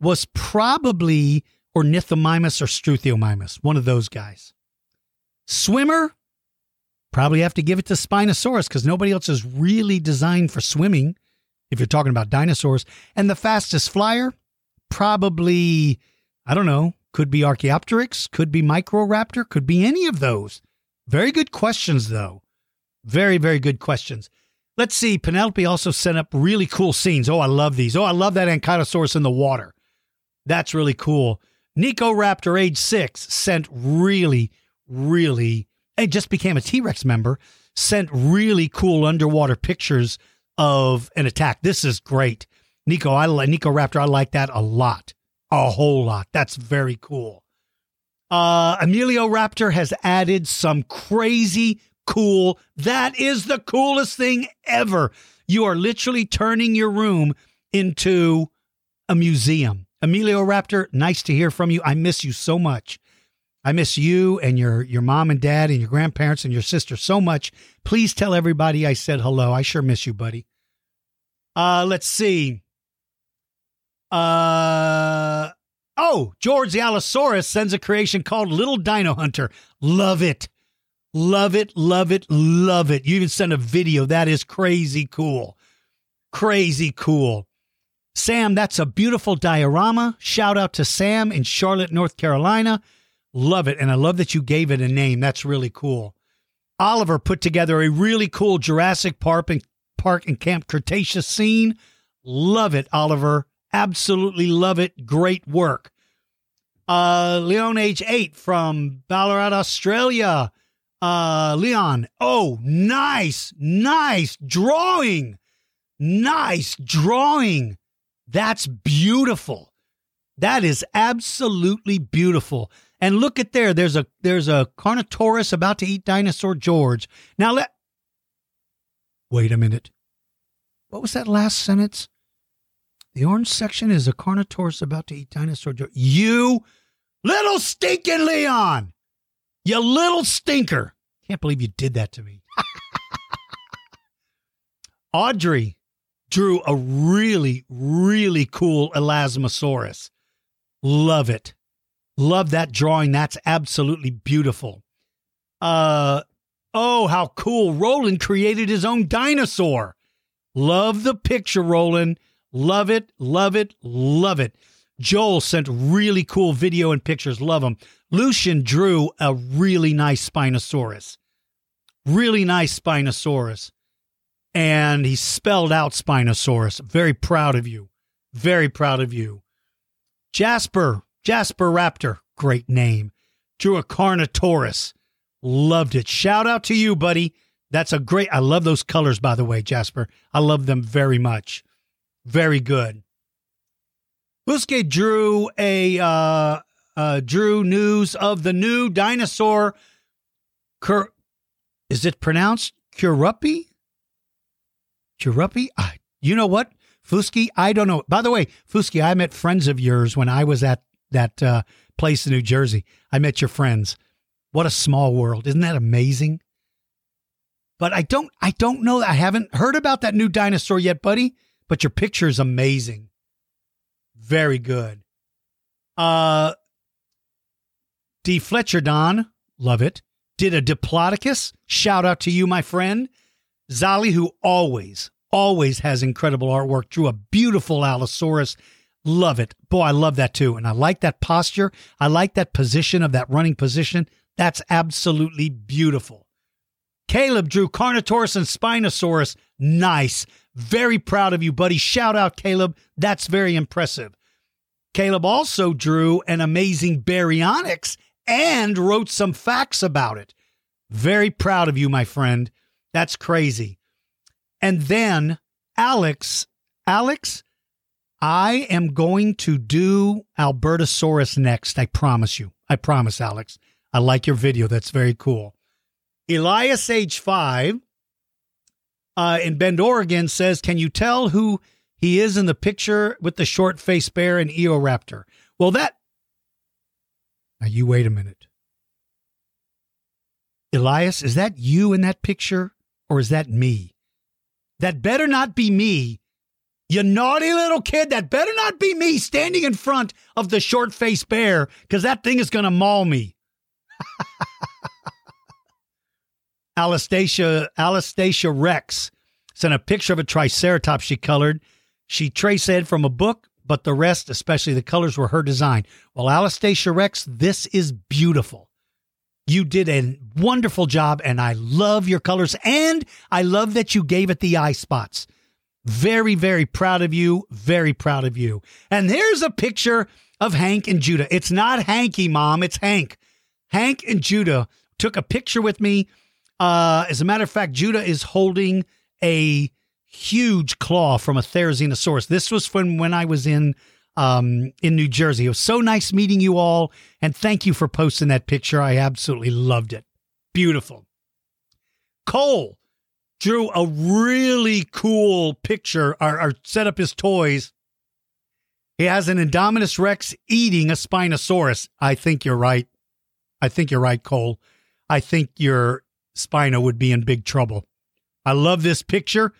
was probably Ornithomimus or Struthiomimus, one of those guys. Swimmer, probably have to give it to Spinosaurus because nobody else is really designed for swimming if you're talking about dinosaurs. And the fastest flyer, probably, I don't know, could be Archaeopteryx, could be Microraptor, could be any of those. Very good questions, though. Very, very good questions. Let's see. Penelope also sent up really cool scenes. Oh, I love these. Oh, I love that Ankylosaurus in the water. That's really cool. Nico Raptor, age six, sent really, really, and just became a T Rex member, sent really cool underwater pictures of an attack. This is great. Nico, I like Nico Raptor. I like that a lot, a whole lot. That's very cool. Uh, Emilio Raptor has added some crazy cool. That is the coolest thing ever. You are literally turning your room into a museum. Emilio Raptor, nice to hear from you. I miss you so much. I miss you and your your mom and dad and your grandparents and your sister so much. Please tell everybody I said hello. I sure miss you, buddy. Uh let's see. Uh oh, George the Allosaurus sends a creation called Little Dino Hunter. Love it. Love it, love it, love it. You even sent a video. That is crazy cool. Crazy cool. Sam, that's a beautiful diorama. Shout out to Sam in Charlotte, North Carolina. Love it. And I love that you gave it a name. That's really cool. Oliver put together a really cool Jurassic Park and, Park and Camp Cretaceous scene. Love it, Oliver. Absolutely love it. Great work. Uh, Leon H8 from Ballarat, Australia. Uh, Leon. Oh, nice, nice drawing. Nice drawing. That's beautiful. That is absolutely beautiful. And look at there. There's a there's a Carnotaurus about to eat dinosaur George. Now let Wait a minute. What was that last sentence? The orange section is a Carnotaurus about to eat dinosaur. You little stinking Leon. You little stinker. Can't believe you did that to me. Audrey drew a really, really cool Elasmosaurus. Love it. Love that drawing. That's absolutely beautiful. Uh oh, how cool. Roland created his own dinosaur. Love the picture, Roland. Love it, love it, love it. Joel sent really cool video and pictures. Love them. Lucian drew a really nice Spinosaurus. Really nice Spinosaurus and he spelled out Spinosaurus. Very proud of you. Very proud of you. Jasper, Jasper Raptor, great name. Drew a Carnotaurus. Loved it. Shout out to you, buddy. That's a great. I love those colors, by the way, Jasper. I love them very much. Very good. Huske drew a uh, uh, drew news of the new dinosaur. Cur- is it pronounced Curupi? Cherupi? Uh, you know what? Fuski, I don't know. By the way, Fuski, I met friends of yours when I was at that uh, place in New Jersey. I met your friends. What a small world. Isn't that amazing? But I don't I don't know. I haven't heard about that new dinosaur yet, buddy, but your picture is amazing. Very good. Uh D. Fletcher Don, love it. Did a Diplodocus. Shout out to you, my friend. Zali, who always, always has incredible artwork, drew a beautiful Allosaurus. Love it. Boy, I love that too. And I like that posture. I like that position of that running position. That's absolutely beautiful. Caleb drew Carnotaurus and Spinosaurus. Nice. Very proud of you, buddy. Shout out, Caleb. That's very impressive. Caleb also drew an amazing baryonyx and wrote some facts about it. Very proud of you, my friend. That's crazy. And then Alex, Alex, I am going to do Albertosaurus next. I promise you. I promise, Alex. I like your video. That's very cool. Elias, age five, uh, in Bend, Oregon, says, Can you tell who he is in the picture with the short face bear and Eoraptor? Well, that. Now, you wait a minute. Elias, is that you in that picture? or is that me? That better not be me You naughty little kid. That better not be me standing in front of the short faced bear because that thing is going to maul me. Alastasia, Alastasia Rex sent a picture of a triceratops she colored. She traced it from a book, but the rest, especially the colors, were her design. Well, Alastasia Rex, this is beautiful. You did a wonderful job, and I love your colors, and I love that you gave it the eye spots. Very, very proud of you. Very proud of you. And there's a picture of Hank and Judah. It's not Hanky, Mom. It's Hank. Hank and Judah took a picture with me. Uh, as a matter of fact, Judah is holding a huge claw from a Therizinosaurus. This was from when I was in um, in New Jersey. It was so nice meeting you all, and thank you for posting that picture. I absolutely loved it. Beautiful. Cole drew a really cool picture or, or set up his toys. He has an Indominus Rex eating a Spinosaurus. I think you're right. I think you're right, Cole. I think your Spino would be in big trouble. I love this picture.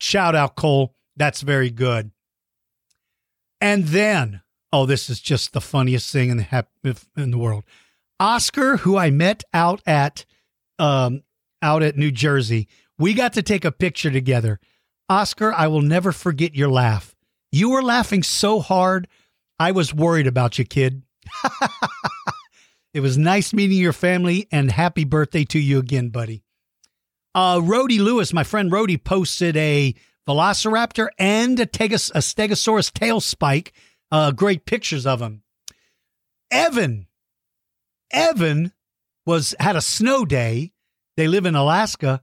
Shout out, Cole. That's very good. And then, oh, this is just the funniest thing in the in the world. Oscar, who I met out at um, out at New Jersey, we got to take a picture together. Oscar, I will never forget your laugh. You were laughing so hard, I was worried about you, kid. it was nice meeting your family, and happy birthday to you again, buddy. Uh, Rody Lewis, my friend Rody, posted a Velociraptor and a, a Stegosaurus tail spike. Uh, great pictures of them. Evan, Evan was had a snow day. They live in Alaska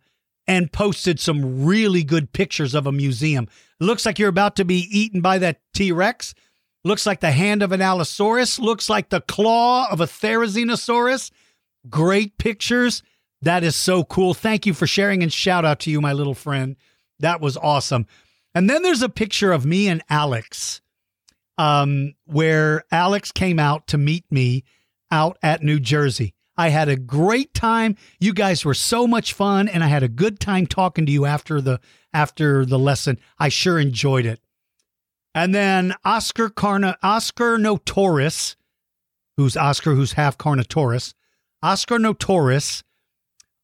and posted some really good pictures of a museum. Looks like you're about to be eaten by that T Rex. Looks like the hand of an Allosaurus. Looks like the claw of a Therizinosaurus. Great pictures. That is so cool. Thank you for sharing and shout out to you, my little friend. That was awesome. And then there's a picture of me and Alex, um, where Alex came out to meet me out at New Jersey. I had a great time. You guys were so much fun, and I had a good time talking to you after the after the lesson. I sure enjoyed it. And then Oscar Carna Oscar Notoris, who's Oscar, who's half Carnotaurus. Oscar Notoris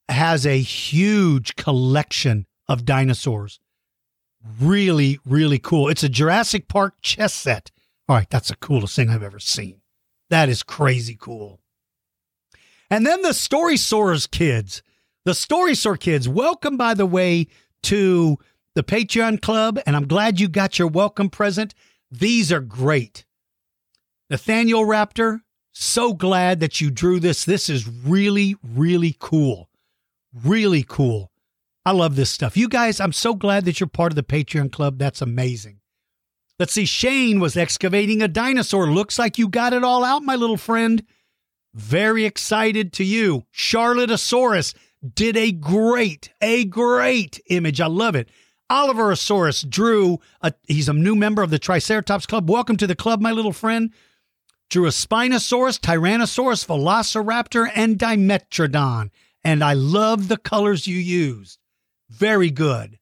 has a huge collection of dinosaurs. Really, really cool. It's a Jurassic Park chess set. All right, that's the coolest thing I've ever seen. That is crazy cool. And then the Story Soars kids. The Story Soar kids, welcome, by the way, to the Patreon Club. And I'm glad you got your welcome present. These are great. Nathaniel Raptor, so glad that you drew this. This is really, really cool. Really cool. I love this stuff. You guys, I'm so glad that you're part of the Patreon club. That's amazing. Let's see. Shane was excavating a dinosaur. Looks like you got it all out, my little friend. Very excited to you. Charlotosaurus did a great, a great image. I love it. Oliverosaurus drew a, he's a new member of the Triceratops Club. Welcome to the club, my little friend. Drew a Spinosaurus, Tyrannosaurus, Velociraptor, and Dimetrodon and I love the colors you used. Very good.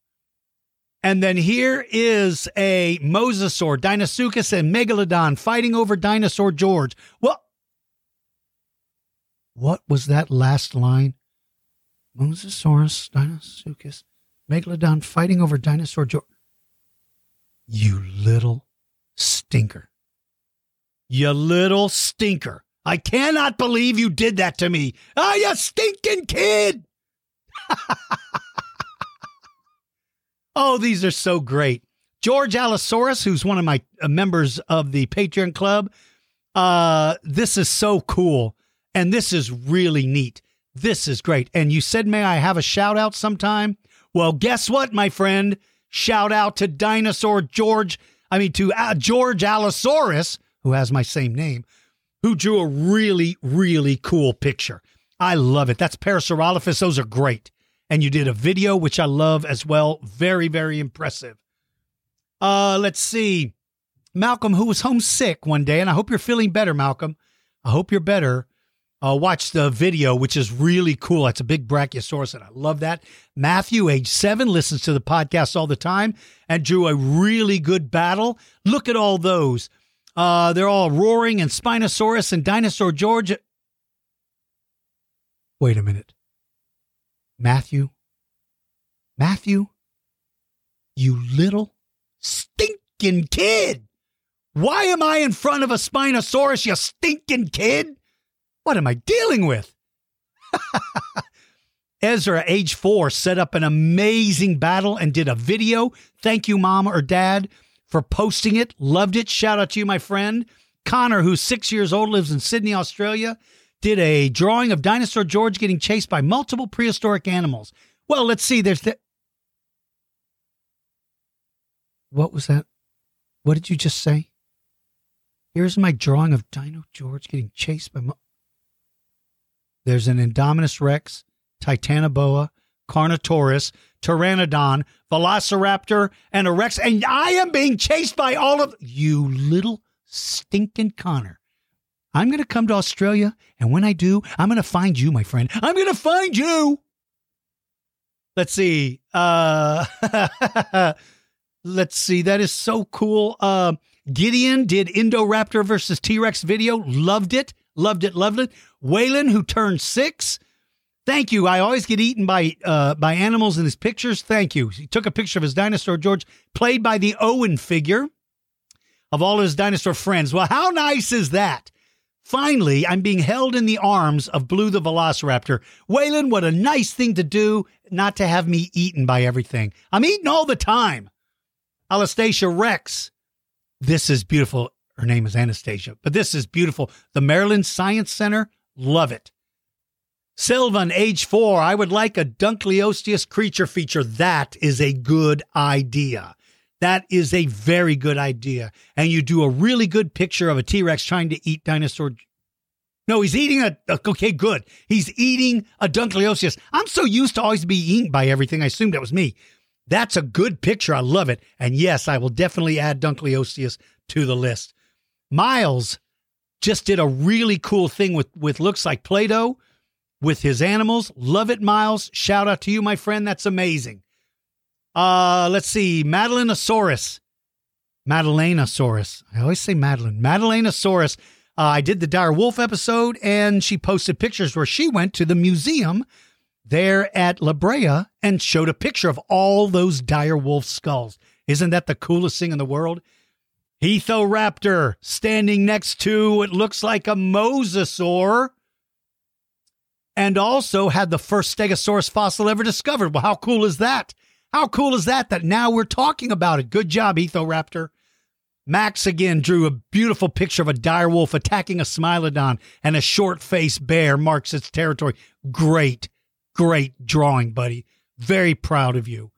And then here is a Mosasaur, Deinosuchus, and Megalodon fighting over Dinosaur George. Well, what was that last line? Mosasaurus, Deinosuchus, Megalodon fighting over Dinosaur George. You little stinker. You little stinker. I cannot believe you did that to me. Ah, you stinking kid. oh, these are so great. George Allosaurus, who's one of my uh, members of the Patreon Club. Uh, this is so cool. And this is really neat. This is great. And you said, may I have a shout out sometime? Well, guess what, my friend? Shout out to Dinosaur George. I mean, to uh, George Allosaurus, who has my same name who drew a really, really cool picture. I love it. That's Parasaurolophus. Those are great. And you did a video, which I love as well. Very, very impressive. Uh, let's see. Malcolm, who was homesick one day, and I hope you're feeling better, Malcolm. I hope you're better. Uh, watch the video, which is really cool. It's a big Brachiosaurus, and I love that. Matthew, age seven, listens to the podcast all the time and drew a really good battle. Look at all those. Uh, they're all roaring and Spinosaurus and Dinosaur George. Wait a minute. Matthew? Matthew? You little stinking kid! Why am I in front of a Spinosaurus, you stinking kid? What am I dealing with? Ezra, age four, set up an amazing battle and did a video. Thank you, mom or dad, for posting it. Loved it. Shout out to you, my friend. Connor, who's six years old, lives in Sydney, Australia, did a drawing of Dinosaur George getting chased by multiple prehistoric animals. Well, let's see. There's the. What was that? What did you just say? Here's my drawing of Dino George getting chased by. There's an Indominus Rex, Titanoboa, Carnotaurus, Pteranodon, Velociraptor, and a Rex, and I am being chased by all of you little stinking Connor. I'm going to come to Australia, and when I do, I'm going to find you, my friend. I'm going to find you. Let's see. Uh, let's see. That is so cool. Uh, Gideon did Indoraptor versus T Rex video. Loved it. Loved it. Loved it. Waylon, who turned six. Thank you. I always get eaten by uh, by animals in his pictures. Thank you. He took a picture of his dinosaur George, played by the Owen figure of all his dinosaur friends. Well, how nice is that? Finally, I'm being held in the arms of Blue the Velociraptor. Waylon, what a nice thing to do, not to have me eaten by everything. I'm eating all the time. Alastasia Rex. This is beautiful. Her name is Anastasia, but this is beautiful. The Maryland Science Center, love it. Sylvan, age four, I would like a Dunkleosteus creature feature. That is a good idea. That is a very good idea. And you do a really good picture of a T Rex trying to eat dinosaur. No, he's eating a. Okay, good. He's eating a Dunkleosteus. I'm so used to always be eaten by everything. I assumed that was me. That's a good picture. I love it. And yes, I will definitely add Dunkleosteus to the list. Miles just did a really cool thing with, with looks like Play Doh with his animals. Love it, Miles. Shout out to you, my friend. That's amazing. Uh, let's see. Madelaineosaurus. Madelaineosaurus. I always say Madeline. Madelaineosaurus. Uh, I did the Dire Wolf episode, and she posted pictures where she went to the museum there at La Brea and showed a picture of all those dire wolf skulls. Isn't that the coolest thing in the world? Hethoraptor standing next to what looks like a mosasaur and also had the first stegosaurus fossil ever discovered. Well, how cool is that? How cool is that that now we're talking about it? Good job, Hethoraptor. Max again drew a beautiful picture of a dire wolf attacking a smilodon and a short faced bear marks its territory. Great, great drawing, buddy. Very proud of you.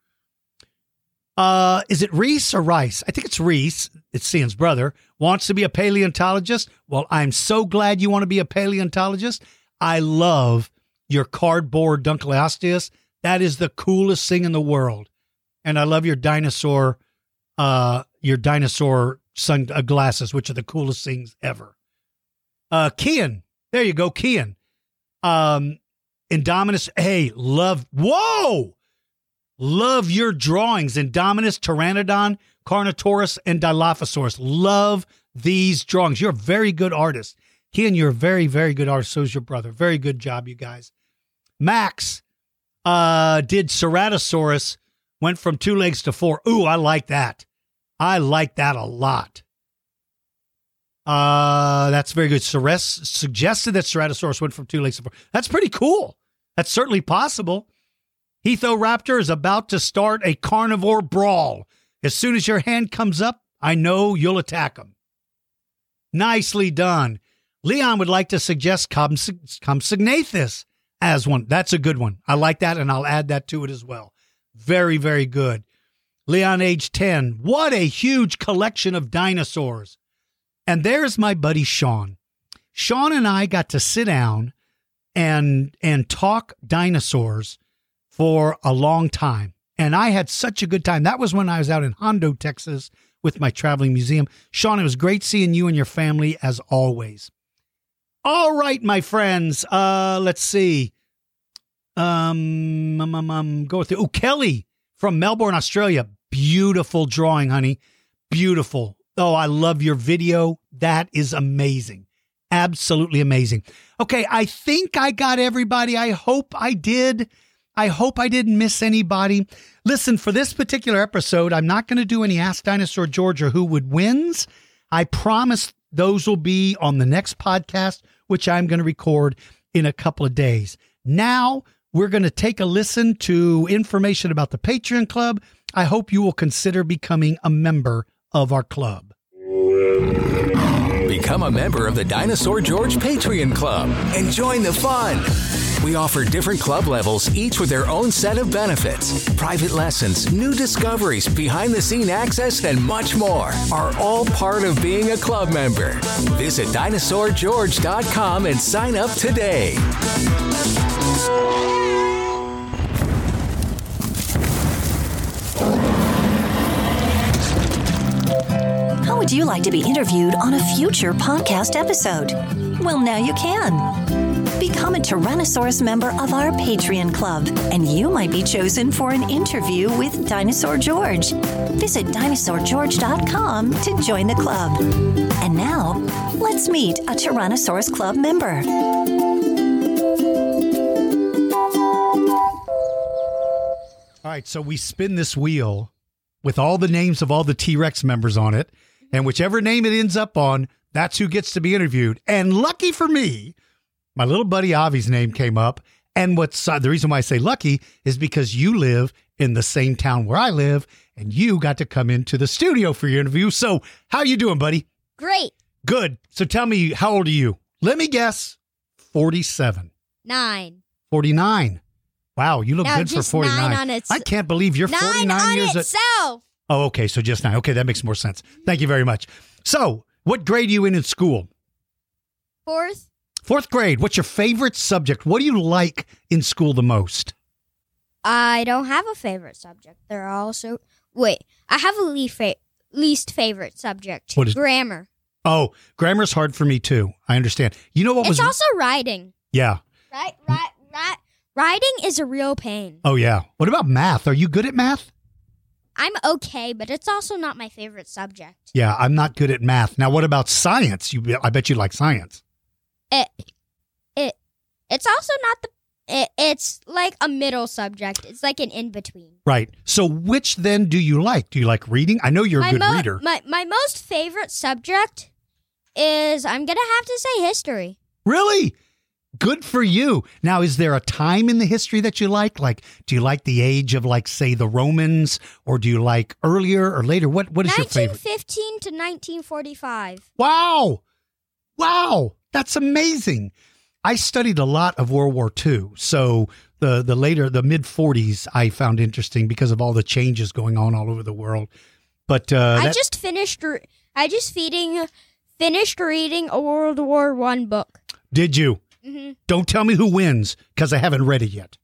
Uh, is it Reese or Rice? I think it's Reese. It's Cian's brother. Wants to be a paleontologist. Well, I'm so glad you want to be a paleontologist. I love your cardboard Dunkleosteus. That is the coolest thing in the world. And I love your dinosaur, uh, your dinosaur sun uh, which are the coolest things ever. Uh, Kian, there you go, Kian. Um, Indominus, hey, love, whoa, love your drawings. Indominus, Pteranodon, Carnotaurus, and Dilophosaurus. Love these drawings. You're a very good artist. Kian, you're a very, very good artist. So is your brother. Very good job, you guys. Max uh, did Ceratosaurus, went from two legs to four. Ooh, I like that. I like that a lot. Uh, that's very good. Ceres suggested that Ceratosaurus went from two legs to four. That's pretty cool. That's certainly possible. Hethoraptor is about to start a carnivore brawl. As soon as your hand comes up, I know you'll attack him. Nicely done. Leon would like to suggest Compsognathus as one. That's a good one. I like that, and I'll add that to it as well. Very, very good. Leon, age 10. What a huge collection of dinosaurs. And there's my buddy Sean. Sean and I got to sit down and and talk dinosaurs for a long time. And I had such a good time. That was when I was out in Hondo, Texas with my traveling museum. Sean, it was great seeing you and your family as always. All right, my friends. Uh, let's see. Um, um, um, um, go with the, oh, Kelly from Melbourne, Australia. Beautiful drawing, honey. Beautiful. Oh, I love your video. That is amazing. Absolutely amazing. Okay, I think I got everybody. I hope I did. I hope I didn't miss anybody. Listen, for this particular episode, I'm not going to do any Ask Dinosaur George or Who Would Wins. I promise those will be on the next podcast, which I'm going to record in a couple of days. Now, we're going to take a listen to information about the Patreon Club. I hope you will consider becoming a member of our club. Become a member of the Dinosaur George Patreon Club and join the fun. We offer different club levels, each with their own set of benefits. Private lessons, new discoveries, behind the scene access, and much more are all part of being a club member. Visit dinosaurgeorge.com and sign up today. How would you like to be interviewed on a future podcast episode? Well, now you can. Become a Tyrannosaurus member of our Patreon club, and you might be chosen for an interview with Dinosaur George. Visit dinosaurgeorge.com to join the club. And now, let's meet a Tyrannosaurus Club member. All right, so we spin this wheel with all the names of all the T Rex members on it, and whichever name it ends up on, that's who gets to be interviewed. And lucky for me, my little buddy Avi's name came up. And what's uh, the reason why I say lucky is because you live in the same town where I live, and you got to come into the studio for your interview. So, how you doing, buddy? Great. Good. So tell me, how old are you? Let me guess, 47, Nine. 49. Wow, you look No, good for 49. nine on its- I can't believe you're Nine 49 on years old. Oh, okay. So just nine. Okay, that makes more sense. Thank you very much. So, what grade are you in in school? Fourth. Fourth grade. What's your favorite subject? What do you like in school the most? I don't have a favorite subject. They're all so. Wait, I have a least, fa- least favorite subject. What is- grammar? Oh, grammar's hard for me too. I understand. You know what was? It's also writing. yeah. Right, right, right. Writing is a real pain. Oh, yeah. What about math? Are you good at math? I'm okay, but it's also not my favorite subject. Yeah, I'm not good at math. Now, what about science? You, I bet you like science. It, it, it's also not the. It, it's like a middle subject. It's like an in between. Right. So, which then do you like? Do you like reading? I know you're a good mo- reader. My my most favorite subject is I'm gonna have to say history. Really? Good for you. Now, is there a time in the history that you like? Like, do you like the age of, like, say, the Romans, or do you like earlier or later? What What is your favorite? 1915 to 1945. Wow. Wow. That's amazing. I studied a lot of World War II. So the the later the mid 40s I found interesting because of all the changes going on all over the world. But uh I that- just finished. re- I just feeding finished reading a World War One book. did you? Hmm Don't tell me who wins cuz I haven't read it yet.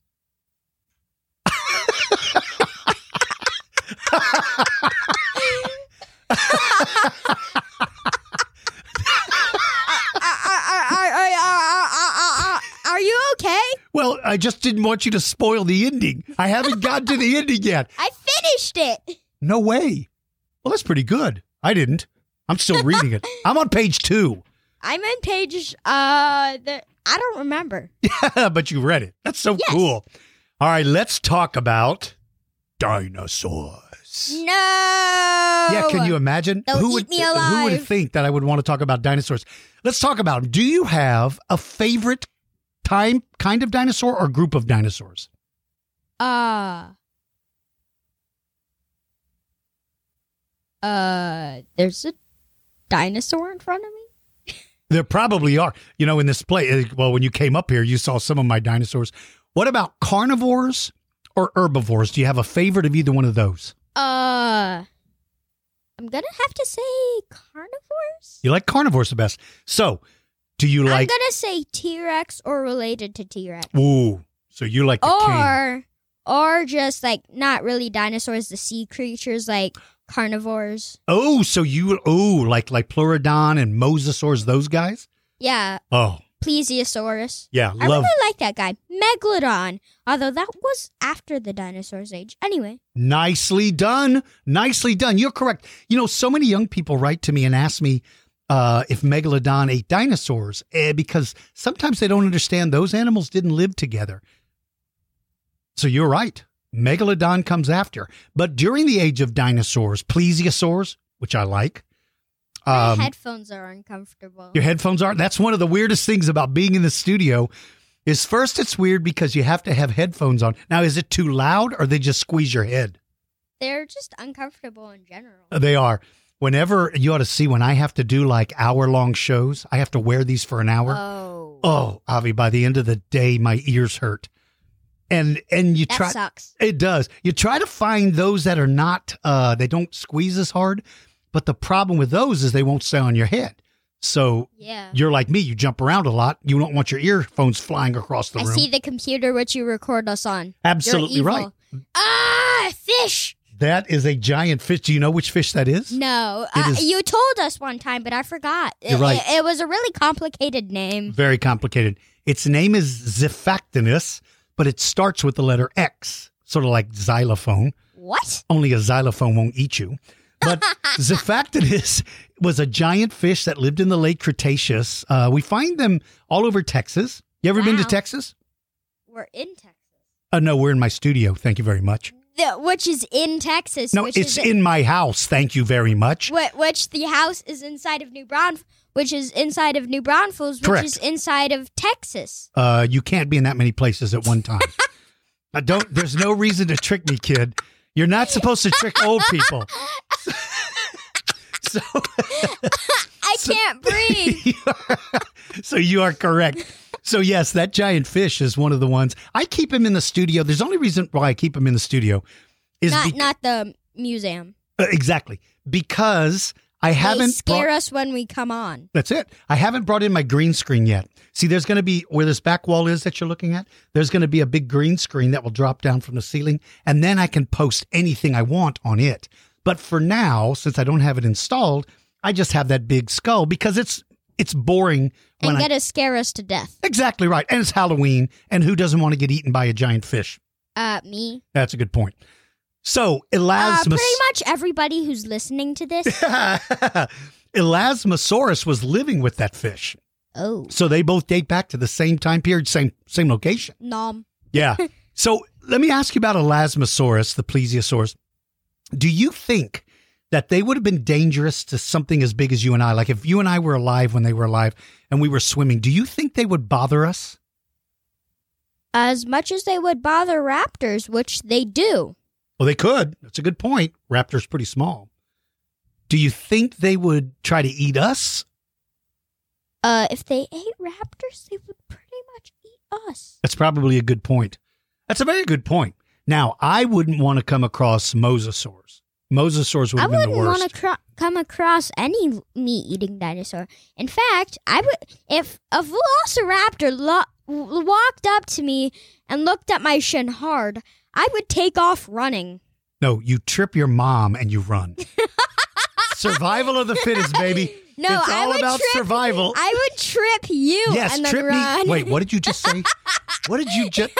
Are you okay? Well, I just didn't want you to spoil the ending. I haven't gotten to the ending yet. I finished it. No way. Well, that's pretty good. I didn't. I'm still reading it. I'm on page 2. I'm on page. Uh, the I don't remember. Yeah, but you read it. That's so Yes. cool. All right, let's talk about dinosaurs. No. Yeah, can you imagine? They'll who would who would think that I would want to talk about dinosaurs? Let's talk about. 'em. Do you have a favorite time kind of dinosaur or group of dinosaurs? Uh. Uh, there's a dinosaur in front of me. There probably are. You know, in this place. Well, when you came up here, you saw some of my dinosaurs. What about carnivores or herbivores? Do you have a favorite of either one of those? Uh, I'm gonna have to say carnivores. You like carnivores the best. So, do you like? I'm gonna say T Rex or related to T Rex, Ooh, so you like the king? Or or just like not really dinosaurs, the sea creatures like carnivores. Oh, so you oh like like pleurodon and mosasaurs, those guys? Yeah, Oh, Plesiosaurus. Yeah, I love. really like that guy. Megalodon. Although that was after the dinosaurs age. Anyway. Nicely done. Nicely done. You're correct. You know, so many young people write to me and ask me uh, if Megalodon ate dinosaurs eh, because sometimes they don't understand those animals didn't live together. So you're right. Megalodon comes after. But during the age of dinosaurs, plesiosaurs, which I like, My um, headphones are uncomfortable. your headphones are. That's one of the weirdest things about being in the studio. Is first it's weird because you have to have headphones on. Now, is it too loud or they just squeeze your head? They're just uncomfortable in general. They are. Whenever you ought to see when I have to do like hour long shows, I have to wear these for an hour. Oh. oh, Avi, by the end of the day, my ears hurt. And and you that try sucks. it does. You try to find those that are not uh they don't squeeze as hard, but the problem with those is they won't stay on your head. So Yeah. you're like me, you jump around a lot. You don't want your earphones flying across the I room. I see the computer which you record us on. Absolutely right. Ah, fish. That is a giant fish. Do you know which fish that is? No, uh, is- you told us one time, but I forgot. You're it, right. It, it was a really complicated name. Very complicated. Its name is Xiphactinus, but it starts with the letter X, sort of like xylophone. What? Only a xylophone won't eat you. But Xiphactinus was a giant fish that lived in the late Cretaceous. Uh, we find them all over Texas. You ever been to Texas? We're in Texas. Uh, no, we're in my studio. Thank you very much. The, which is in Texas. No, which it's is in my house. Thank you very much. Wh- which the house is inside of New Brown, which is inside of New Braunfels, which Correct. is inside of Texas. Uh, you can't be in that many places at one time. I don't. There's no reason to trick me, kid. You're not supposed to trick old people. so, I can't breathe. so you are correct. So yes, that giant fish is one of the ones I keep him in the studio. There's only reason why I keep him in the studio is not be- not the museum. uh, exactly because I They haven't scare brought- us when we come on. That's it. I haven't brought in my green screen yet. See, there's going to be where this back wall is that you're looking at. There's going to be a big green screen that will drop down from the ceiling, and then I can post anything I want on it. But for now, since I don't have it installed, I just have that big skull because it's it's boring And get to scare us to death. exactly right. And it's Halloween, and who doesn't want to get eaten by a giant fish? Uh, me. That's a good point. So Uh, pretty much everybody who's listening to this. Elasmosaurus was living with that fish. oh, So they both date back to the same time period, same same location. nom. Yeah. so let me ask you about Elasmosaurus, the plesiosaurus. Do you think that they would have been dangerous to something as big as you and I? Like if you and I were alive when they were alive and we were swimming, do you think they would bother us? As much as they would bother raptors, which they do. Well, they could. That's a good point. Raptor's pretty small. Do you think they would try to eat us? Uh, if they ate raptors, they would pretty much eat us. That's probably a good point. That's a very good point. Now, I wouldn't want to come across mosasaurs. Mosasaurs would I have been the wouldn't want to cro- come across any meat-eating dinosaur. In fact, I would if a velociraptor lo- walked up to me and looked at my shin hard, I would take off running. No, you trip your mom and you run. Survival of the fittest, baby. No, it's I all would about trip, survival. I would trip you yes, and then trip run. me. Wait, what did you just say? what did you just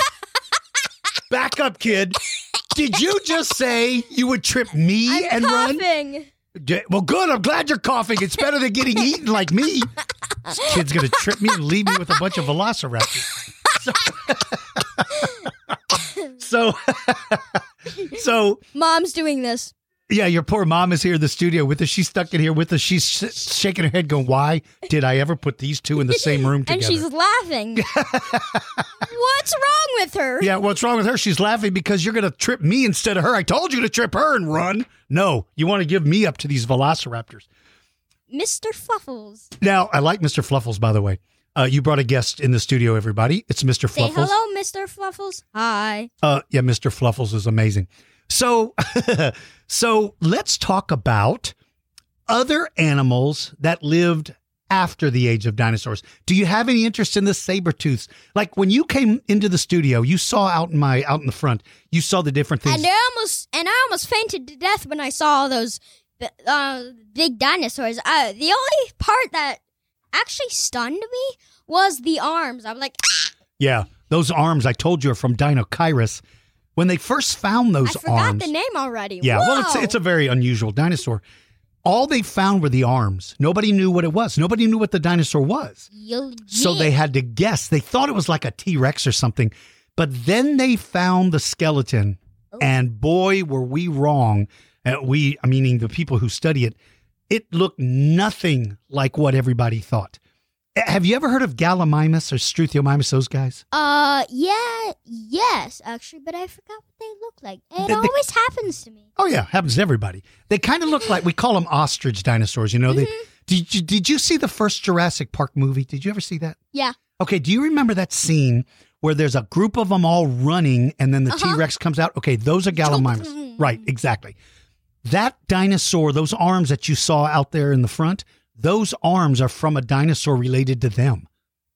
back up, kid? Did you just say you would trip me I'm and run? coughing. D- Well, good. I'm glad you're coughing. It's better than getting eaten like me. This kid's gonna trip me and leave me with a bunch of velociraptors. So, so, so Mom's doing this. Yeah, your poor mom is here in the studio with us. She's stuck in here with us. She's sh- shaking her head, going, "Why did I ever put these two in the same room together?" And she's laughing. What's wrong with her? yeah, what's wrong with her? She's laughing because you're going to trip me instead of her. I told you to trip her and run. No, you want to give me up to these velociraptors. Mr. Fluffles. Now, I like Mr. Fluffles, by the way. Uh, you brought a guest in the studio, everybody. It's Mr. Say Fluffles. hello, Mr. Fluffles. Hi. Uh, yeah, Mr. Fluffles is amazing. So, so let's talk about other animals that lived after the age of dinosaurs. Do you have any interest in the saber tooths? Like when you came into the studio, you saw out in my out in the front, you saw the different things. And I almost and I almost fainted to death when I saw all those uh, big dinosaurs. Uh, the only part that actually stunned me was the arms. I'm like, "Ah!" Yeah, those arms I told you are from Deinocheirus. When they first found those I forgot arms, the name already. yeah, well, it's it's a very unusual dinosaur. All they found were the arms. Nobody knew what it was. Nobody knew what the dinosaur was. Yo- So yeah. they had to guess. They thought it was like a T Rex or something. But then they found the skeleton, Oh. and boy, were we wrong. Uh, we, meaning the people who study it, it looked nothing like what everybody thought. Uh, Have you ever heard of Gallimimus or Struthiomimus, those guys? Uh, yeah, yes, actually, but I forgot what they look like. It They- they- always happens to me. Oh, yeah, happens to everybody. They kind of look like, we call them ostrich dinosaurs. You know, they, did, you, did you see the first Jurassic Park movie? Did you ever see that? Yeah. Okay, do you remember that scene where there's a group of them all running and then the Uh-huh. T Rex comes out? Okay, those are Gallimimus. Right, exactly. That dinosaur, those arms that you saw out there in the front, those arms are from a dinosaur related to them.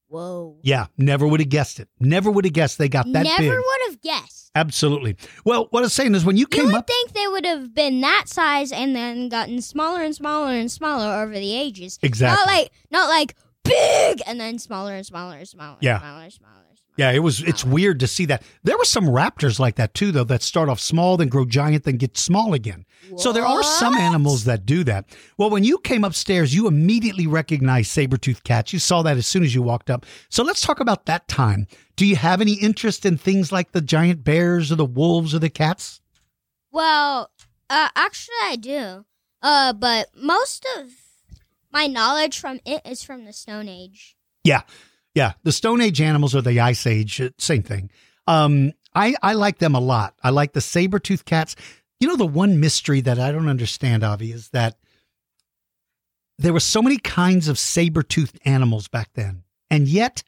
Whoa. Yeah, never would have guessed it. Never would have guessed they got that Never big. would have guessed. Absolutely. Well, what I'm saying is when you You came would up, think they would have been that size and then gotten smaller and smaller and smaller over the ages. Exactly. Not like not like big and then smaller and smaller and smaller. Yeah. Smaller, smaller, smaller. Yeah, it was. It's weird to see that. There were some raptors like that too, though, that start off small, then grow giant, then get small again. So there are some animals that do that. Well, when you came upstairs, you immediately recognized saber-toothed cats. You saw that as soon as you walked up. So let's talk about that time. Do you have any interest in things like the giant bears or the wolves or the cats? Well, uh, actually, I do. Uh, but most of my knowledge from it is from the Stone Age. Yeah, yeah. The Stone Age animals or the Ice Age, uh, same thing. Um, I I like them a lot. I like the saber-toothed cats. You know, the one mystery that I don't understand, Avi, is that there were so many kinds of saber-toothed animals back then, and yet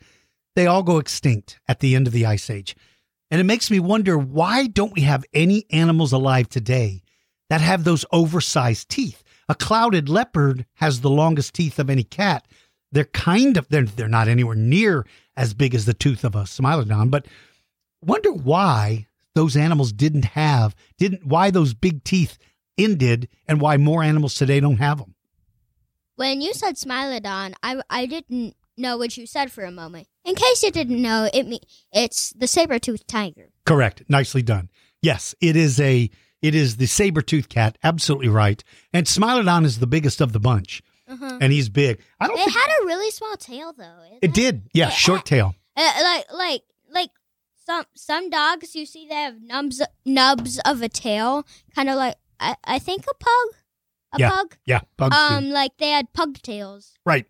they all go extinct at the end of the Ice Age. And it makes me wonder why don't we have any animals alive today that have those oversized teeth? A clouded leopard has the longest teeth of any cat. They're kind of they're they're not anywhere near as big as the tooth of a smilodon, but wonder why those animals didn't have didn't why those big teeth ended and why more animals today don't have them. When you said Smilodon, I, I didn't know what you said for a moment. In case you didn't know, it me it's the saber-toothed tiger. Correct. Nicely done. Yes, it is a it is the saber-toothed cat, absolutely right. And Smilodon is the biggest of the bunch. Uh-huh. And he's big. I don't It think had a really small tail, though. it did. Yeah, It short had- tail. Uh, like like like some some dogs you see they have nubs nubs of a tail, kind of like I, I think a pug, a Yeah, pug. Yeah, bugs do. Um, like they had pug tails. Right.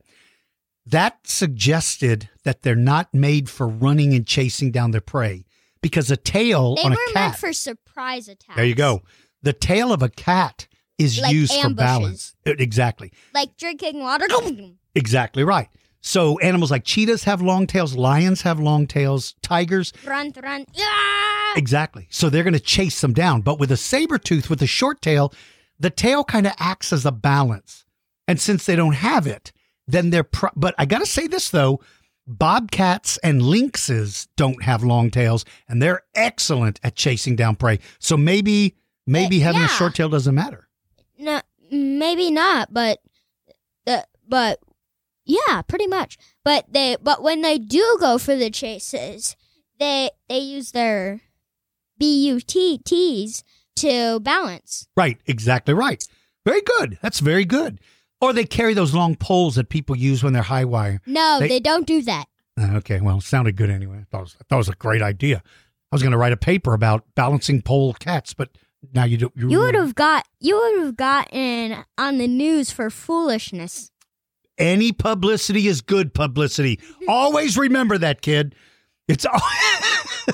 That suggested that they're not made for running and chasing down their prey because a tail They on were a cat. meant for surprise attacks. there you go. The tail of a cat is Like used for balance. Exactly. Like drinking water. Exactly right. So animals like cheetahs have long tails, lions have long tails, tigers run, run. Yeah. Exactly. So they're going to chase them down. But with a saber tooth, with a short tail, the tail kind of acts as a balance. And since they don't have it, then they're. Pro- but I got to say this though bobcats and lynxes don't have long tails, and they're excellent at chasing down prey. So maybe, maybe having a short tail doesn't matter. No, maybe not, but uh, but yeah, pretty much. But they but when they do go for the chases, they they use their BUTTs to balance. Right. Exactly right. Very good. That's very good. Or they carry those long poles that people use when they're high wire. No, They- they, don't do that. Uh, Okay, well, it sounded good anyway. I thought it was, I thought it was a great idea. I was going to write a paper about balancing pole cats, but now you do. You would have got you would have gotten on the news for foolishness. Any publicity is good publicity. Always remember that, kid. It's all.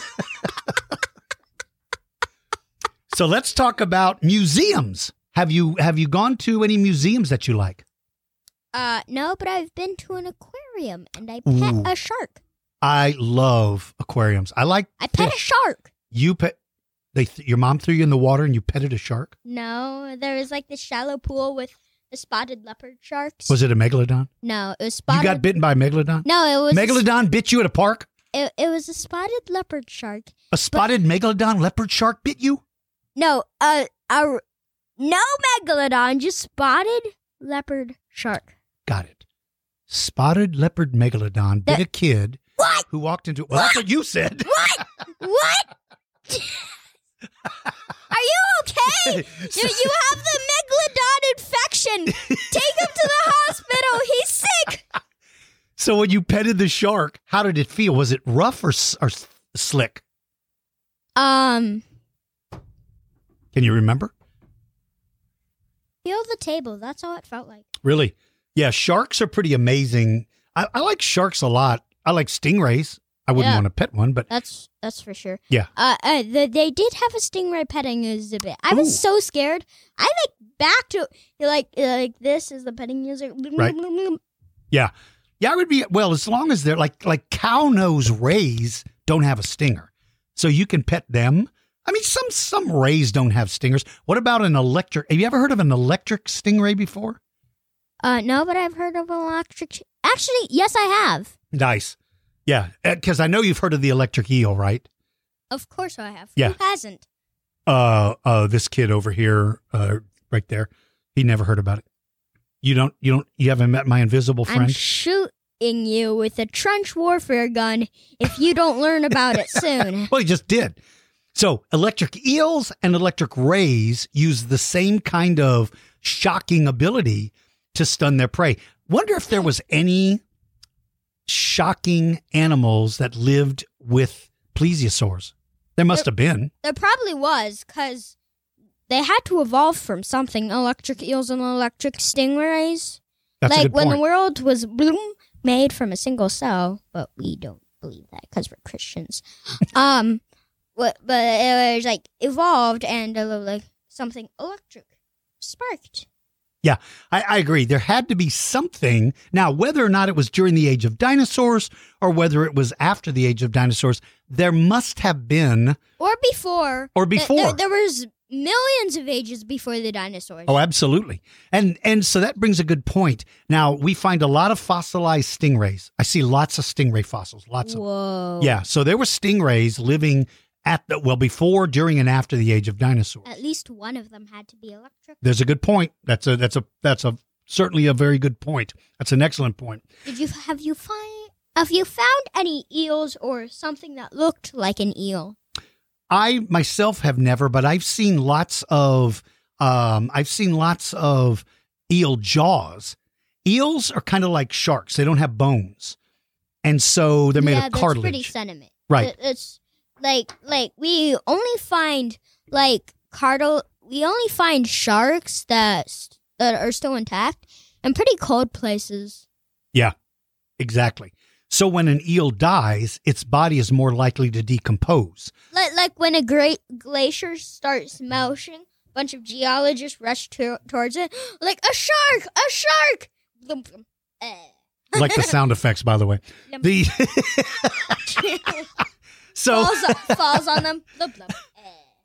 so let's talk about museums. Have you have you gone to any museums that you like? Uh, no, but I've been to an aquarium and I pet Ooh. a shark. I love aquariums. I like I pet fish. a shark. You pet. They th- your mom threw you in the water and you petted a shark. No, there was like this shallow pool with the spotted leopard sharks. Was it a megalodon? No, it was spotted. You got bitten by a megalodon. No, it was Megalodon bit you at a park. It, it was a spotted leopard shark. A spotted megalodon leopard shark bit you. No, uh, a no megalodon, just spotted leopard shark. Got it. spotted leopard megalodon bit a kid What? who walked into. Well, that's what you said. What? what? Are you okay? You, you have the megalodon infection. Take him to the hospital. He's sick. So when you petted the shark, how did it feel? Was it rough or, or slick? Um, Can you remember? feel the table. That's all it felt like. Really? Yeah, sharks are pretty amazing. I, I like sharks a lot. I like stingrays. I wouldn't Yeah. want to pet one, but That's that's for sure. Yeah. Uh, uh the, they did have a stingray petting exhibit. I was Ooh. so scared. I like back to like like this is the petting music. Right. yeah, yeah, I would be well as long as they're like like cow nose rays don't have a stinger, so you can pet them. I mean, some some rays don't have stingers. What about an electric? Have you ever heard of an electric stingray before? Uh, no, but I've heard of electric. Actually, yes, I have. Nice. Yeah, because I know you've heard of the electric eel, right? Of course, I have. Yeah. Who hasn't? Uh, uh, this kid over here, uh, right there, he never heard about it. You don't, you don't, you haven't met my invisible friend. I'm shooting you with a trench warfare gun if you don't learn about it soon. Well, he just did. So, electric eels and electric rays use the same kind of shocking ability to stun their prey. Wonder if there was any shocking animals that lived with plesiosaurs. There must have been. There probably was, because they had to evolve from something. Electric eels and electric stingrays. That's like when the world was bloom made from a single cell, but we don't believe that because we're Christians. um, but, but it was like evolved and uh, like something electric sparked. Yeah, I, I agree. There had to be something. Now, whether or not it was during the age of dinosaurs or whether it was after the age of dinosaurs, there must have been. Or before. Or Th- before. There, there was millions of ages before the dinosaurs. Oh, absolutely. And and so that brings a good point. Now we find a lot of fossilized stingrays. I see lots of stingray fossils. Lots of Whoa. yeah. So there were stingrays living at the well before, during, and after the age of dinosaurs. At least one of them had to be electric. There's a good point. That's a that's a that's a certainly a very good point. That's an excellent point. Did you have you find have you found any eels or something that looked like an eel? I myself have never, but I've seen lots of um, I've seen lots of eel jaws. Eels are kind of like sharks; they don't have bones, and so they're made yeah, of that's cartilage. pretty sentiment. Right. It- it's like like we only find like cartil. We only find sharks that that are still intact in pretty cold places. Yeah, exactly. So when an eel dies, its body is more likely to decompose. Like like when a great glacier starts melting, a bunch of geologists rush to, towards it. Like a shark, a shark. Like the sound effects, by the way. The so falls, falls on them.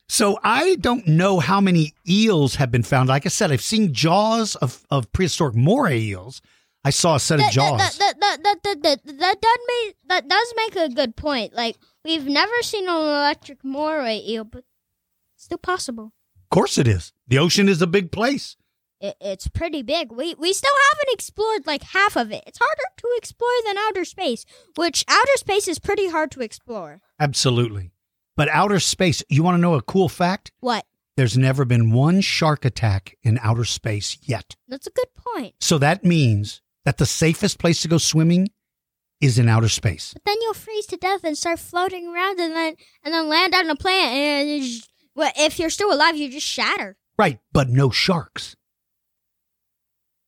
So I don't know how many eels have been found. Like I said, I've seen jaws of, of prehistoric moray eels. I saw a set of that, jaws. That, that, that, that, that, that, that, does make, that does make a good point. Like, we've never seen an electric moray eel, but still possible. Of course it is. The ocean is a big place. It, it's pretty big. We, we still haven't explored like half of it. It's harder to explore than outer space, which outer space is pretty hard to explore. Absolutely. But outer space, you want to know a cool fact? What? There's never been one shark attack in outer space yet. That's a good point. So that means that the safest place to go swimming is in outer space. But then you'll freeze to death and start floating around and then and then land on a planet and just, well, if you're still alive, you just shatter. Right, but no sharks.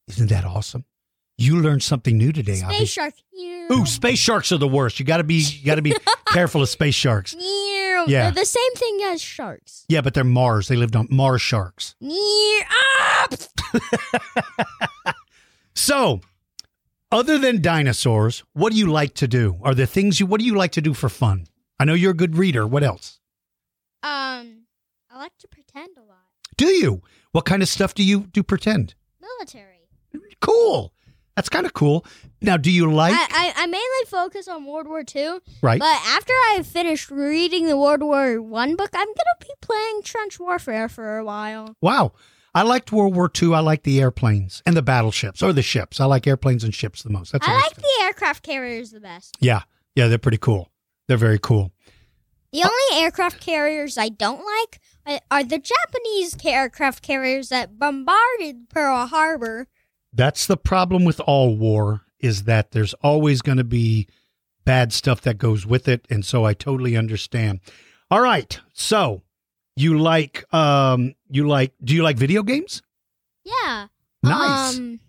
Isn't that awesome? You learned something new today. Space shark. Ooh, space sharks are the worst. You got to be you got to be careful of space sharks. Yeah. They're the same thing as sharks. Yeah, but they're Mars. They lived on Mars sharks. So, other than dinosaurs, what do you like to do? Are there things you what do you like to do for fun? I know you're a good reader. What else? Um, I like to pretend a lot. Do you? What kind of stuff do you do pretend? Military. Cool. That's kind of cool. Now, do you like I, I, I mainly focus on World War II, right? but after I've finished reading the World War One book, I'm gonna be playing trench warfare for a while. Wow. I liked World War II. I like the airplanes and the battleships or the ships. I like airplanes and ships the most. That's I like the aircraft carriers the best. Yeah, yeah, they're pretty cool. They're very cool. The only aircraft carriers I don't like are- are the Japanese aircraft carriers that bombarded Pearl Harbor. That's the problem with all war is that there's always going to be bad stuff that goes with it, and so I totally understand. All right, so you like um you like do you like video games? Yeah. Nice. Um,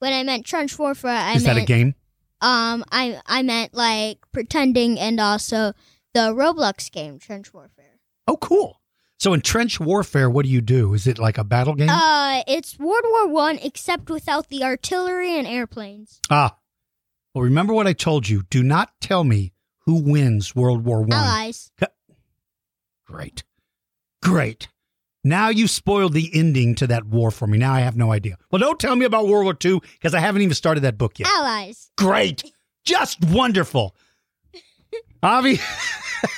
when I meant trench warfare, I is meant that a game? um, I I meant like pretending and also the Roblox game Trench Warfare. Oh, cool. So in trench warfare, what do you do? Is it like a battle game? Uh, it's World War One except without the artillery and airplanes. ah. Well, remember what I told you. Do not tell me who wins World War One. Allies. Great. Great. Now you spoiled the ending to that war for me. Now I have no idea. Well, don't tell me about World War II because I haven't even started that book yet. Allies. Great. Just wonderful. Avi,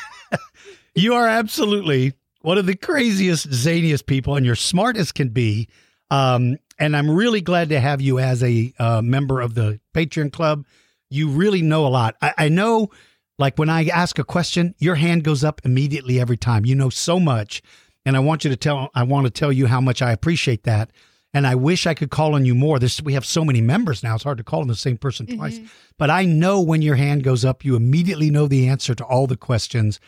you are absolutely one of the craziest, zaniest people, and you're smart as can be. Um, and I'm really glad to have you as a uh, member of the Patreon Club. You really know a lot. I, I know, like when I ask a question, your hand goes up immediately every time. You know so much, and I want you to tell. I want to tell you how much I appreciate that. And I wish I could call on you more. This we have so many members now; it's hard to call on the same person twice. But I know when your hand goes up, you immediately know the answer to all the questions,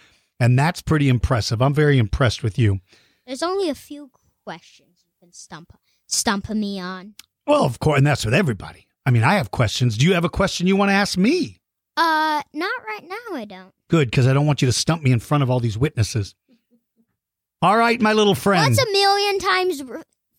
and that's pretty impressive. I'm very impressed with you. There's only a few questions you can stump stump me on. Well, of course, and that's with everybody. I mean, I have questions. Do you have a question you want to ask me? Uh, not right now. I don't. Good, because I don't want you to stump me in front of all these witnesses. All right, my little friend. What's a million times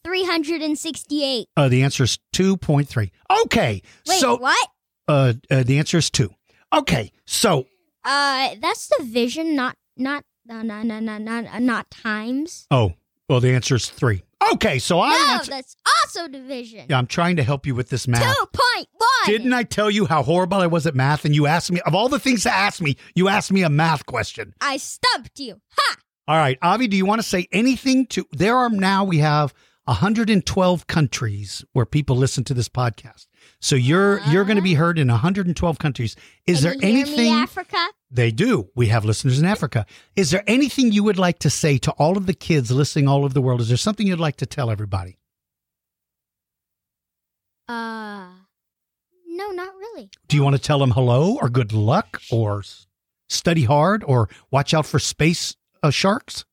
three hundred and sixty-eight? uh, the answer is 2.3. Okay. Wait, so what? Uh, uh, the answer is 2. Okay. So, Uh, that's division, not not no no no no not not times. oh, well, the answer is 3. Okay. So I No, answer- that's also division. Yeah, I'm trying to help you with this math. Two point one. Didn't I tell you how horrible I was at math? And you asked me, of all the things to ask me, you asked me a math question. I stumped you. Ha! All right, Avi, do you want to say anything to? There are now, we have 112 countries where people listen to this podcast. So you're you're going to be heard in 112 countries. Is Can there you anything Africa? they do? We have listeners in Africa. Is there anything you would like to say to all of the kids listening all over the world? Is there something you'd like to tell everybody? Uh, no, not really. Do you want to tell them hello or good luck or study hard or watch out for space uh, sharks?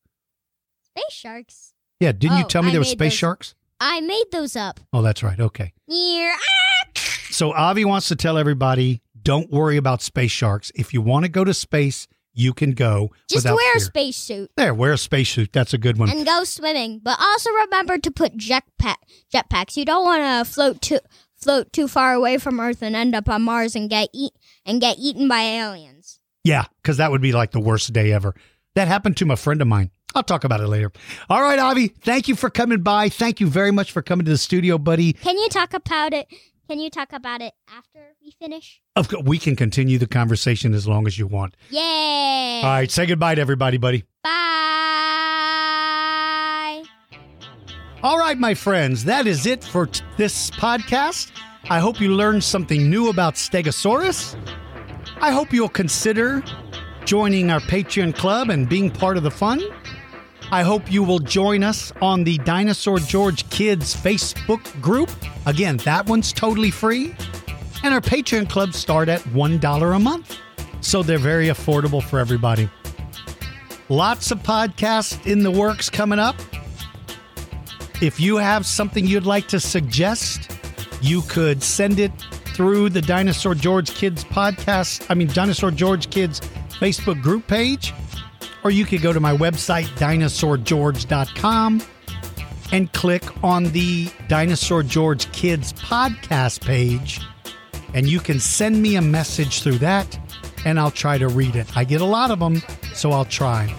Space sharks. Yeah, didn't you Oh, tell me I there were space those- sharks? I made those up. Oh, that's right. Okay. Yeah. Ah! So Avi wants to tell everybody, don't worry about space sharks. If you want to go to space, you can go Just without wear a fear. spacesuit There, wear a spacesuit. That's a good one. and go swimming. But also remember to put jetpack jetpacks. You don't want to float too float too far away from Earth and end up on Mars and get eat and get eaten by aliens. yeah, because that would be like the worst day ever. That happened to a friend of mine. I'll talk about it later. All right, Avi, thank you for coming by. Thank you very much for coming to the studio, buddy. Can you talk about it? Can you talk about it after we finish? Of course, we can continue the conversation as long as you want. Yay! All right, say goodbye to everybody, buddy. Bye. All right, my friends, that is it for t- this podcast. I hope you learned something new about Stegosaurus. I hope you'll consider joining our Patreon club and being part of the fun. I hope you will join us on the Dinosaur George Kids Facebook group. Again, that one's totally free. And our Patreon clubs start at $1 a month. So they're very affordable for everybody. Lots of podcasts in the works coming up. If you have something you'd like to suggest, you could send it through the Dinosaur George Kids podcast, I mean, Dinosaur George Kids Facebook group page, or you could go to my website, dinosaurgeorge.com, and click on the Dinosaur George Kids podcast page, and you can send me a message through that, and I'll try to read it. I get a lot of them, so I'll try.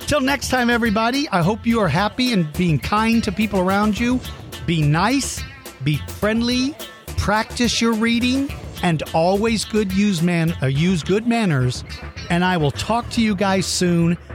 Till next time, everybody, I hope you are happy and being kind to people around you. Be nice, be friendly, practice your reading, and always good use man uh, use good manners. And I will talk to you guys soon.